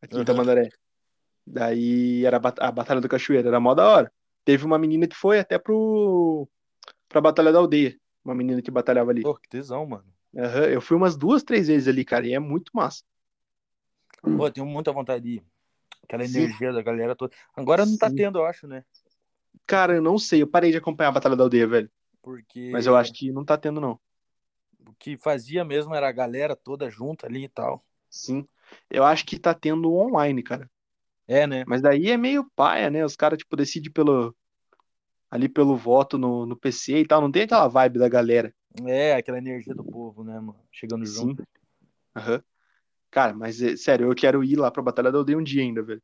aqui em
Aham.
Tamandaré. Daí era a bat- a Batalha do Cachoeira, era mó da hora. Teve uma menina que foi até pro pra Batalha da Aldeia, uma menina que batalhava ali.
Pô, que tesão, mano.
Aham, Eu fui umas duas, três vezes ali, cara, e é muito massa.
Pô, eu tenho muita vontade de ir. Aquela
Sim.
energia da galera toda. Agora não tá
Sim.
tendo, eu acho, né?
Cara, eu não sei, eu parei de acompanhar a Batalha da Aldeia, velho.
Porque
Mas eu acho que não tá tendo, não.
o que fazia mesmo era a galera toda junta ali e tal.
Sim. Eu acho que tá tendo online, cara.
É, né?
Mas daí é meio paia, né? Os caras, tipo, decidem pelo. Ali pelo voto no, no PC e tal. Não tem aquela vibe da galera.
É, aquela energia do povo, né, mano? Chegando
Sim.
junto.
Aham. Cara, mas é, sério, eu quero ir lá pra Batalha da Aldeia um dia ainda, velho.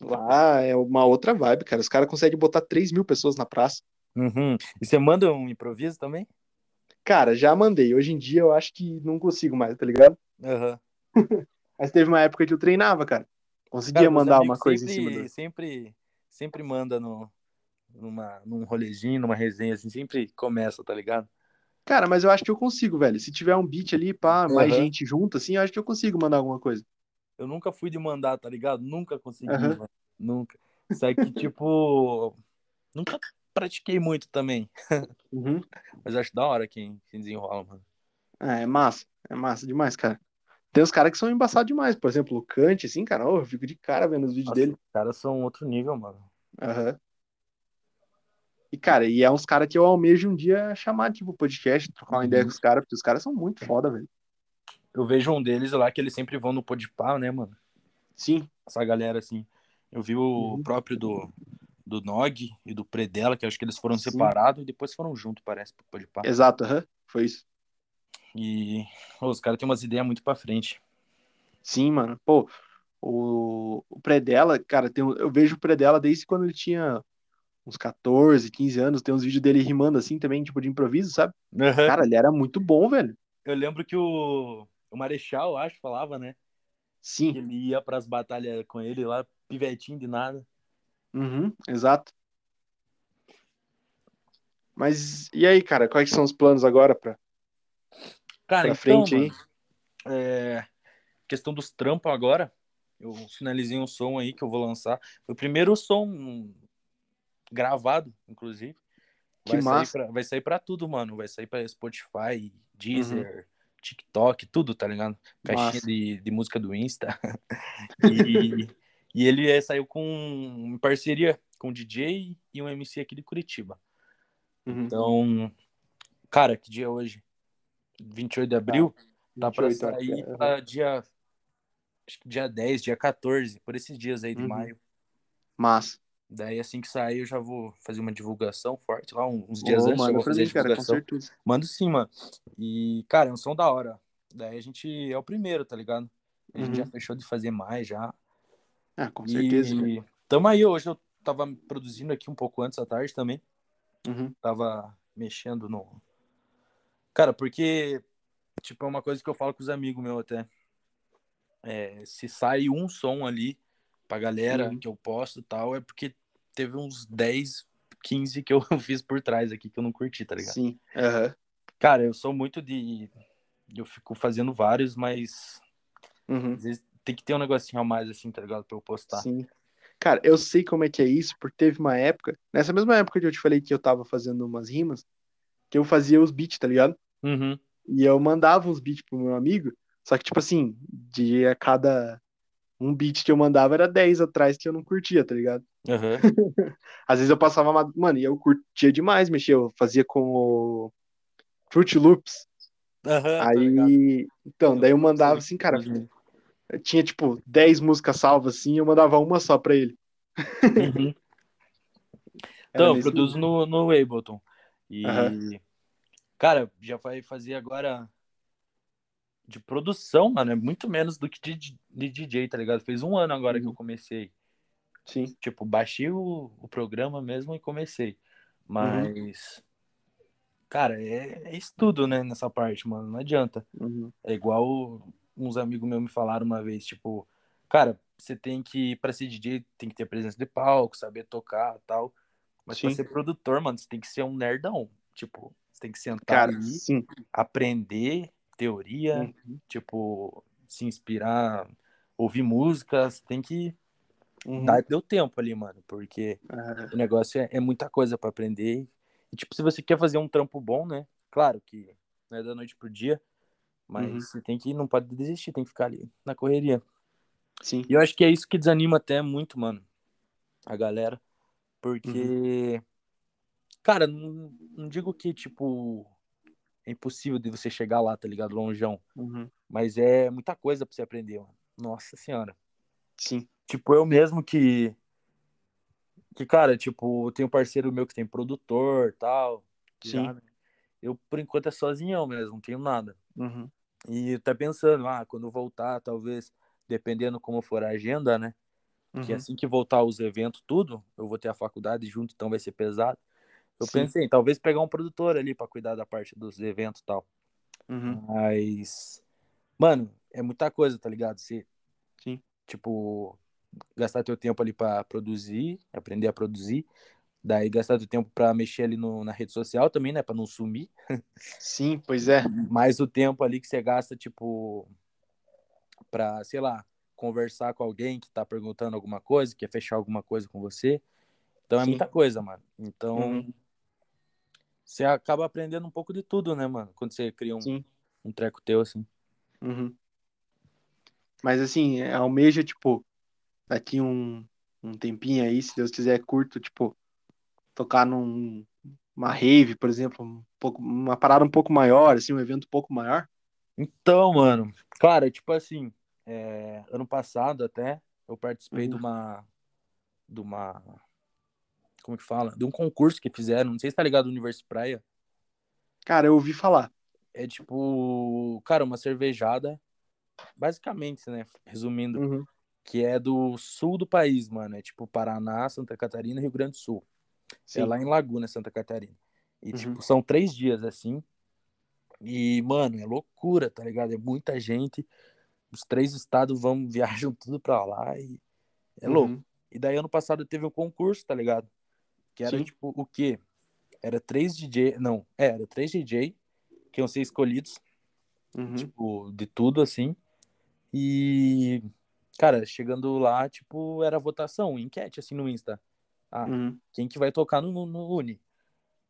Lá é uma outra vibe, cara. Os caras conseguem botar 3 mil pessoas na praça.
Uhum. E você manda um improviso também?
Cara, já mandei. Hoje em dia eu acho que não consigo mais, tá ligado?
Aham.
Mas teve uma época que eu treinava, cara. Conseguia
Cara,
mandar uma coisa em
sempre,
cima do.
sempre, sempre manda no, numa, num rolezinho, numa resenha, assim, sempre começa, tá ligado?
Cara, mas eu acho que eu consigo, velho. Se tiver um beat ali, pá, mais gente junto, assim, eu acho que eu consigo mandar alguma coisa.
Eu nunca fui de mandar, tá ligado? Nunca consegui, mano. Nunca. Só que, tipo, nunca pratiquei muito também.
Uhum.
Mas acho da hora quem, quem desenrola, mano.
Ah, é massa. É massa demais, cara. Tem uns caras que são embaçados demais. Por exemplo, o Kant, assim, cara, eu fico de cara vendo os vídeos
Nossa,
dele.
Os caras são outro nível, mano.
Aham. E, cara, e é uns caras que eu almejo um dia chamar, tipo, podcast, trocar uma
Uhum.
ideia com os caras, porque os caras são muito foda, velho.
Eu vejo um deles lá que eles sempre vão no Podpah, né, mano?
Sim.
Essa galera, assim. Eu vi o
Uhum.
próprio do, do Nog e do Predella, que acho que eles foram
Sim.
separados e depois foram juntos, parece, pro Podpah.
Exato, aham. Foi isso.
E ô, os caras têm umas ideias muito pra frente.
Sim, mano. Pô, o, o Predella, cara, tem, eu vejo o Predella desde quando ele tinha uns 14, 15 anos. Tem uns vídeos dele rimando assim também, tipo de improviso, sabe? Cara, ele era muito bom, velho.
Eu lembro que o, o Marechal, acho, falava, né? Que
Sim.
ele ia pras batalhas com ele lá, pivetinho de nada.
Uhum, exato. Mas e aí, cara, quais são os planos agora pra,
Cara,
pra
então,
frente aí?
é, questão dos trampos agora, Eu finalizei um som aí que eu vou lançar. Foi o primeiro som gravado, inclusive.
Que
Vai sair,
massa.
pra, vai sair pra tudo, mano. Vai sair pra Spotify, Deezer, TikTok, tudo, tá ligado? Caixinha
Uhum.
De, de música do Insta. e, e ele é, saiu com em parceria com um DJ e um MC aqui de Curitiba.
Uhum.
Então, cara, que dia é hoje? 28 de abril? Tá pra
28, acho que
sair
é.
pra dia. Acho que dia 10, dia 14, por esses dias aí de
Uhum.
maio.
Massa.
Daí assim que sair, eu já vou fazer uma divulgação forte lá, uns dias
Ô,
antes eu
manda
vou fazer
cara, com certeza.
Mando sim, mano. E, cara, é um som da hora. Daí a gente é o primeiro, tá ligado? A gente
Uhum.
já fechou de fazer mais já.
Ah, com certeza.
E tamo aí, hoje eu tava produzindo aqui um pouco antes da tarde também.
Uhum.
Tava mexendo no. Cara, porque, tipo, é uma coisa que eu falo com os amigos meus até. É, se sai um som ali pra galera
Uhum.
que eu posto e tal, é porque teve uns 10, 15 que eu fiz por trás aqui que eu não curti, tá ligado?
Sim. Aham.
Cara, eu sou muito de. Eu fico fazendo vários, mas
Uhum.
às vezes tem que ter um negocinho a mais, assim, tá ligado? Pra eu postar.
Sim. Cara, eu sei como é que é isso, porque teve uma época, nessa mesma época que eu te falei que eu tava fazendo umas rimas, que eu fazia os beats, tá ligado?
Uhum.
E eu mandava uns beats pro meu amigo, só que, tipo assim, de a cada um beat que eu mandava era 10 atrás que eu não curtia, tá ligado?
Aham.
Às vezes eu passava, uma- mano, e eu curtia demais mexer, eu fazia com o Fruit Loops.
Ligado?
Aí, então, daí eu mandava assim, cara,
Uhum.
Eu tinha tipo 10 músicas salvas assim, eu mandava uma só pra ele.
Uhum. Então, eu produzo no, no Ableton. E,
Aham.
cara, já vai fazer agora de produção, mano, é muito menos do que de, de DJ, tá ligado? Fez um ano agora que
Uhum.
eu comecei.
Sim.
Tipo, baixei o, o programa mesmo e comecei. Mas, cara, é, é estudo, né, nessa parte, mano. Não adianta.
Uhum.
É igual uns amigos meus me falaram uma vez, tipo, cara, você tem que, pra ser DJ, tem que ter presença de palco, saber tocar e tal. Mas pra
Sim.
ser produtor, mano, você tem que ser um nerdão. Tipo, você tem que sentar
Cara,
ali,
sim.
aprender teoria,
Uhum.
tipo, se inspirar, ouvir música, você tem que
Uhum.
dar teu tempo ali, mano, porque
Ah,
o negócio é, é muita coisa pra aprender. E, tipo, se você quer fazer um trampo bom, né? Claro que não é da noite pro dia, mas
Uhum.
você tem que, não pode desistir, tem que ficar ali na correria.
sim.
E eu acho que é isso que desanima até muito, mano, a galera. Porque, cara, não, não digo que, tipo, é impossível de você chegar lá, tá ligado? Longeão.
Uhum.
Mas é muita coisa pra você aprender, mano. Nossa senhora.
Sim.
Tipo, eu mesmo que. Que, cara, tipo, tem um parceiro meu que tem produtor tal.
Sim.
já, né? Eu, por enquanto, é sozinhão mesmo, não tenho nada.
Uhum.
E tá pensando, ah, quando voltar, talvez, dependendo como for a agenda, né? Que
Uhum.
assim que voltar os eventos, tudo, eu vou ter a faculdade junto, então vai ser pesado. Eu
Sim.
pensei, talvez pegar um produtor ali pra cuidar da parte dos eventos e tal.
Uhum.
Mas, mano, é muita coisa, tá ligado? Você,
Sim.
tipo, gastar teu tempo ali pra produzir, aprender a produzir, daí gastar teu tempo pra mexer ali no, na rede social também, né? Pra não sumir.
Sim, pois é.
Mais o tempo ali que você gasta, tipo, pra, sei lá, conversar com alguém que tá perguntando alguma coisa, quer fechar alguma coisa com você. Então é
Sim.
muita coisa, mano. Então,
Uhum.
você acaba aprendendo um pouco de tudo, né, mano? Quando você cria um,
Sim.
um treco teu, assim.
Uhum. Mas assim, é, almeja, tipo, daqui um, um tempinho aí, se Deus quiser, curto, tipo, tocar num uma rave, por exemplo, um pouco, uma parada um pouco maior, assim, um evento um pouco maior.
Então, mano, cara, tipo assim, é, ano passado até, eu participei de
Uhum.
uma. De uma. Como que fala? De um concurso que fizeram. Não sei se tá ligado, Universo Praia.
Cara, eu ouvi falar.
É tipo, cara, uma cervejada, basicamente, né? Resumindo,
Uhum.
que é do sul do país, mano. É tipo Paraná, Santa Catarina Rio Grande do Sul.
Sim.
É lá em Laguna, Santa Catarina. E,
Uhum.
tipo, são três dias assim. E, mano, é loucura, tá ligado? É muita gente. Os três estados vão, viajam tudo pra lá e é louco.
Uhum.
E daí, ano passado, teve um concurso, tá ligado? Que era,
Sim.
tipo, o quê? Era três DJ. Não, é, era três DJ que iam ser escolhidos,
Uhum.
tipo, de tudo, assim. E, cara, chegando lá, tipo, era votação, enquete, assim, no Insta. Ah,
Uhum.
quem que vai tocar no, no Uni?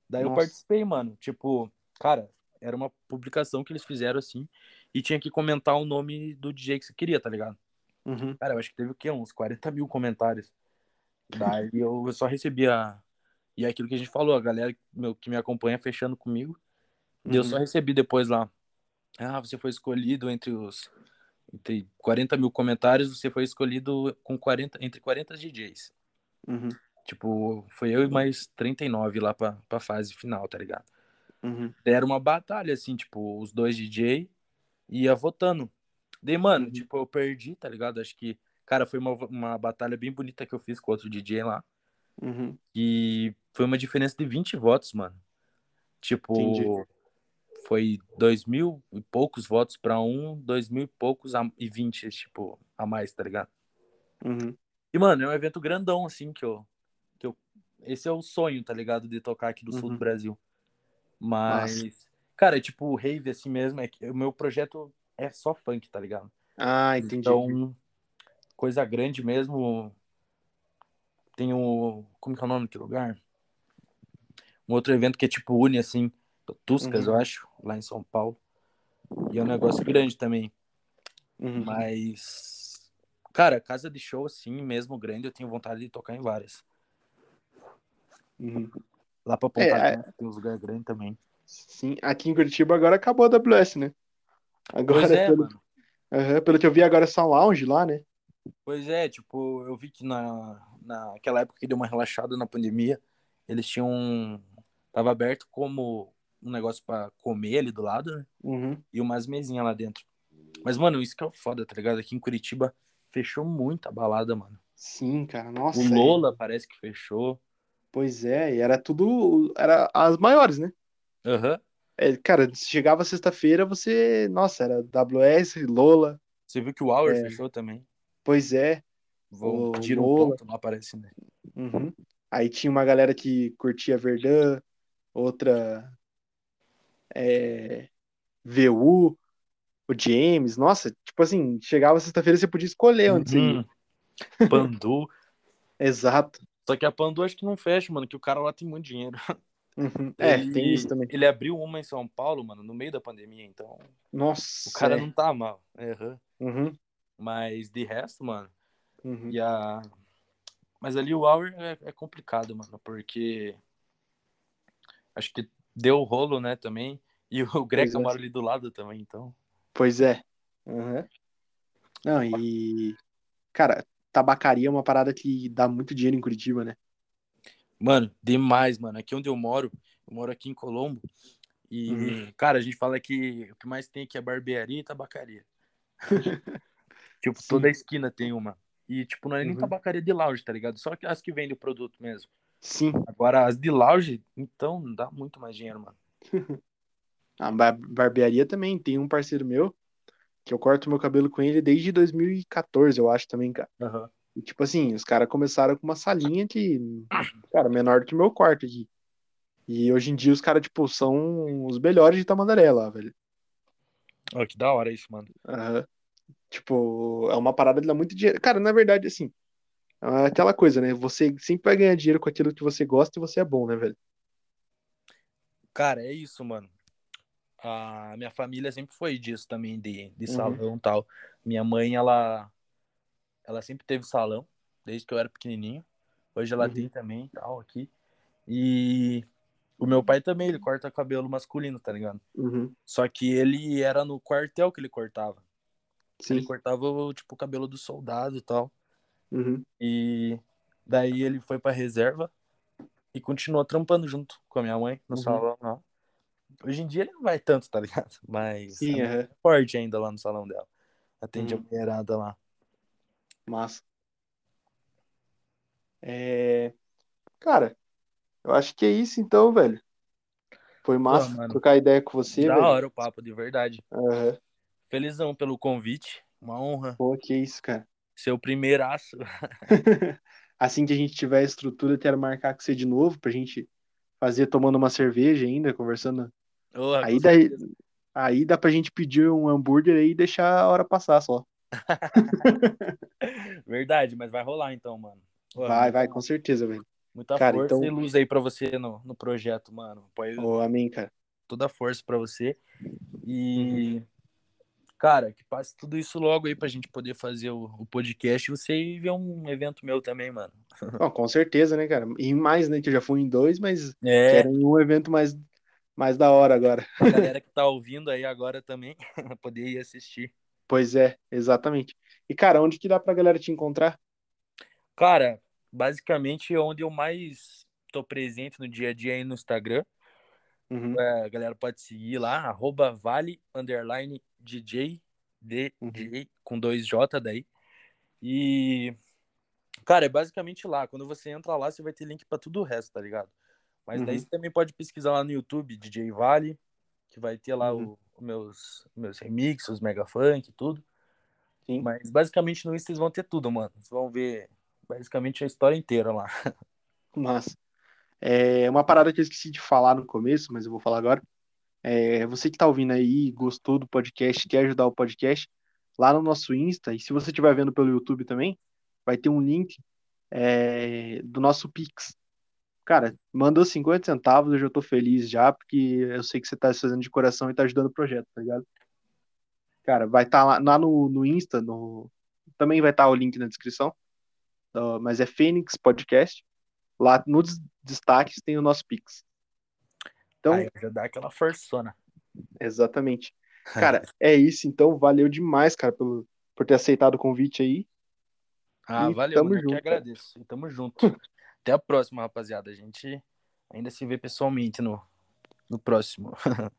Daí eu
Nossa.
participei, mano. Tipo, cara, era uma publicação que eles fizeram assim e tinha que comentar o nome do DJ que você queria, tá ligado?
Uhum.
Cara, eu acho que teve o quê? Uns 40 mil comentários. Daí eu eu só recebia. E é aquilo que a gente falou, a galera meu, que me acompanha fechando comigo. E eu
Uhum.
só recebi depois lá. Ah, você foi escolhido entre os. Entre 40 mil comentários, você foi escolhido com 40, entre 40 DJs.
Uhum.
Tipo, foi eu e mais 39 lá pra, pra fase final, tá ligado?
Uhum.
Era uma batalha, assim, tipo, os dois DJ ia votando. Daí, mano,
Uhum.
tipo, eu perdi, tá ligado? Acho que, cara, foi uma, uma batalha bem bonita que eu fiz com outro DJ lá.
Uhum.
E foi uma diferença de 20 votos, mano. Tipo,
Entendi.
foi dois mil e poucos votos pra um, dois mil e poucos a, e 20, tipo, a mais, tá ligado?
Uhum.
E, mano, é um evento grandão, assim, que eu. Esse é o sonho, tá ligado? De tocar aqui do sul
Uhum.
do Brasil. Mas, cara, é tipo rave assim mesmo. É que o meu projeto é só funk, tá ligado?
Ah, entendi.
Então, coisa grande mesmo. Tem o. Como que é o nome daquele lugar? Um outro evento que é tipo Uni, assim. Tuscas,
Uhum.
eu acho, lá em São Paulo. E é um negócio grande também.
Uhum.
Mas, cara, casa de show, assim, mesmo grande, eu tenho vontade de tocar em várias.
Uhum.
Lá pra
É,
Ponta
é-
Grossa tem uns lugares grandes também.
Sim, aqui em Curitiba agora acabou a AWS, né? Agora,
Pois é,
pelo,
mano.
Aham, pelo que eu vi, agora é só lounge lá, né?
Pois é, tipo, eu vi que na, naquela época que deu uma relaxada na pandemia, eles tinham. Tava aberto como um negócio pra comer ali do lado, né?
Uhum.
E umas mesinhas lá dentro. Mas, mano, isso que é o foda, tá ligado? Aqui em Curitiba fechou muita balada, mano.
Sim, cara, nossa.
O
é-
Lola parece que fechou.
Pois é, e era tudo. Era as maiores, né?
Aham.
É, cara, chegava sexta-feira, você. Nossa, era WS, Lola.
Você viu que o Hour
É.
fechou também.
Pois é.
Vou
O
pedir um ponto lá, parece, né?
Uhum. Aí tinha uma galera que curtia Verdun, outra. É, VU, o James. Nossa, tipo assim, chegava sexta-feira você podia escolher onde você ia.
Uhum. Pandu.
Exato.
Só que a Pandu acho que não fecha, mano, que o cara lá tem muito dinheiro.
Uhum. É,
Ele-
tem isso também.
Ele abriu uma em São Paulo, mano, no meio da pandemia, então
Nossa.
o cara
é.
não tá mal.
Uhum,
Mas de resto, mano,
uhum.
e a... Mas ali o Hour é, é complicado, mano, porque acho que deu rolo, né, também. E o Greca
é.
mora ali do lado também, então.
Pois é. Uhum. Não, e. Cara, tabacaria é uma parada que dá muito dinheiro em Curitiba, né?
Mano, demais, mano. Aqui onde eu moro, eu moro aqui em Colombo. E,
Uhum.
cara, a gente fala que o que mais tem aqui é barbearia e tabacaria. tipo,
Sim.
toda esquina tem uma. E, tipo, não é nem
Uhum.
tabacaria de lounge, tá ligado? Só que as que vendem o produto mesmo.
Sim.
Agora, as de lounge, então, dá muito mais dinheiro, mano.
A bar- barbearia também. Tem um parceiro meu que eu corto meu cabelo com ele desde 2014, eu acho também, cara.
Aham.
E, tipo assim, os caras começaram com uma salinha que, cara, menor do que o meu quarto aqui. E hoje em dia os caras, tipo, são os melhores de Tamandaré lá, velho.
Que da hora isso, mano.
Aham. Tipo, é uma parada que dá muito dinheiro. Cara, na verdade, assim, é aquela coisa, né? Você sempre vai ganhar dinheiro com aquilo que você gosta e você é bom, né, velho?
Cara, é isso, mano. A minha família sempre foi disso também, de, de
Uhum.
salão e tal. Minha mãe, ela, ela sempre teve salão, desde que eu era pequenininho. Hoje ela
Uhum.
tem também, tal, aqui. E o meu pai também, ele corta cabelo masculino, tá ligado?
Uhum.
Só que ele era no quartel que ele cortava. Ele
Sim.
cortava, o, tipo, o cabelo do soldado e tal.
Uhum.
E daí ele foi pra reserva e continuou trampando junto com a minha mãe no
Uhum.
salão lá. Hoje em dia ele não vai tanto, tá ligado? Mas
Sim,
é forte ainda lá no salão dela. Atende
Uhum.
a mulherada lá.
Massa. É... Cara, eu acho que é isso então, velho. Foi massa
mano.
trocar ideia com você,
da
velho.
hora o papo, de verdade.
Aham.
Felizão pelo convite. Uma honra.
Pô, que isso, cara.
Ser o primeiraço.
Assim que a gente tiver a estrutura, eu quero marcar com você de novo pra gente fazer tomando uma cerveja ainda, conversando.
Com
Aí dá, aí dá pra gente pedir um hambúrguer aí e deixar a hora passar só.
Verdade, mas vai rolar então, mano.
Vai, vai, com certeza, velho.
Muita cara, força então... e luz aí pra você no, no projeto, mano.
Pode... Oh, amém, cara.
Toda a força pra você. E, uhum. cara, que passe tudo isso logo aí pra gente poder fazer o, o podcast e você ver um evento meu também, mano.
Oh, com certeza, né, cara? E mais, né, que eu já fui em dois, mas é. quero um evento mais, mais da hora agora.
A galera que tá ouvindo aí agora também poder ir assistir.
Pois é, exatamente. E, cara, onde que dá pra galera te encontrar?
Cara, basicamente onde eu mais tô presente no dia a dia aí no Instagram. Uhum. É, a galera pode seguir lá, arroba vale, underline, DJ, DJ, uhum. com dois J daí. E, cara, é basicamente lá. Quando você entra lá, você vai ter link para tudo o resto, tá ligado? Mas uhum. daí você também pode pesquisar lá no YouTube, DJ Vale, que vai ter lá uhum. os meus, meus remixes, os mega funk, tudo. Sim. Mas basicamente no Insta vocês vão ter tudo, mano. Vocês vão ver basicamente a história inteira lá.
Mas é uma parada que eu esqueci de falar no começo, mas eu vou falar agora. É, você que tá ouvindo aí, gostou do podcast, quer ajudar o podcast, lá no nosso Insta, e se você estiver vendo pelo YouTube também, vai ter um link é, do nosso Pix. Cara, mandou 50 centavos, eu já tô feliz já, porque eu sei que você tá se fazendo de coração e tá ajudando o projeto, tá ligado? Cara, vai estar tá lá, lá no, no Insta, no... também vai estar tá o link na descrição mas é Fênix Podcast. Lá nos destaques tem o nosso Pix.
Então, Aí já dá aquela forçona.
Exatamente. Cara, é isso então. Valeu demais, cara, pelo, por ter aceitado o convite aí.
Ah, e valeu, tamo mano, junto, que agradeço. E tamo junto. Até a próxima, rapaziada. A gente ainda se vê pessoalmente no, no próximo.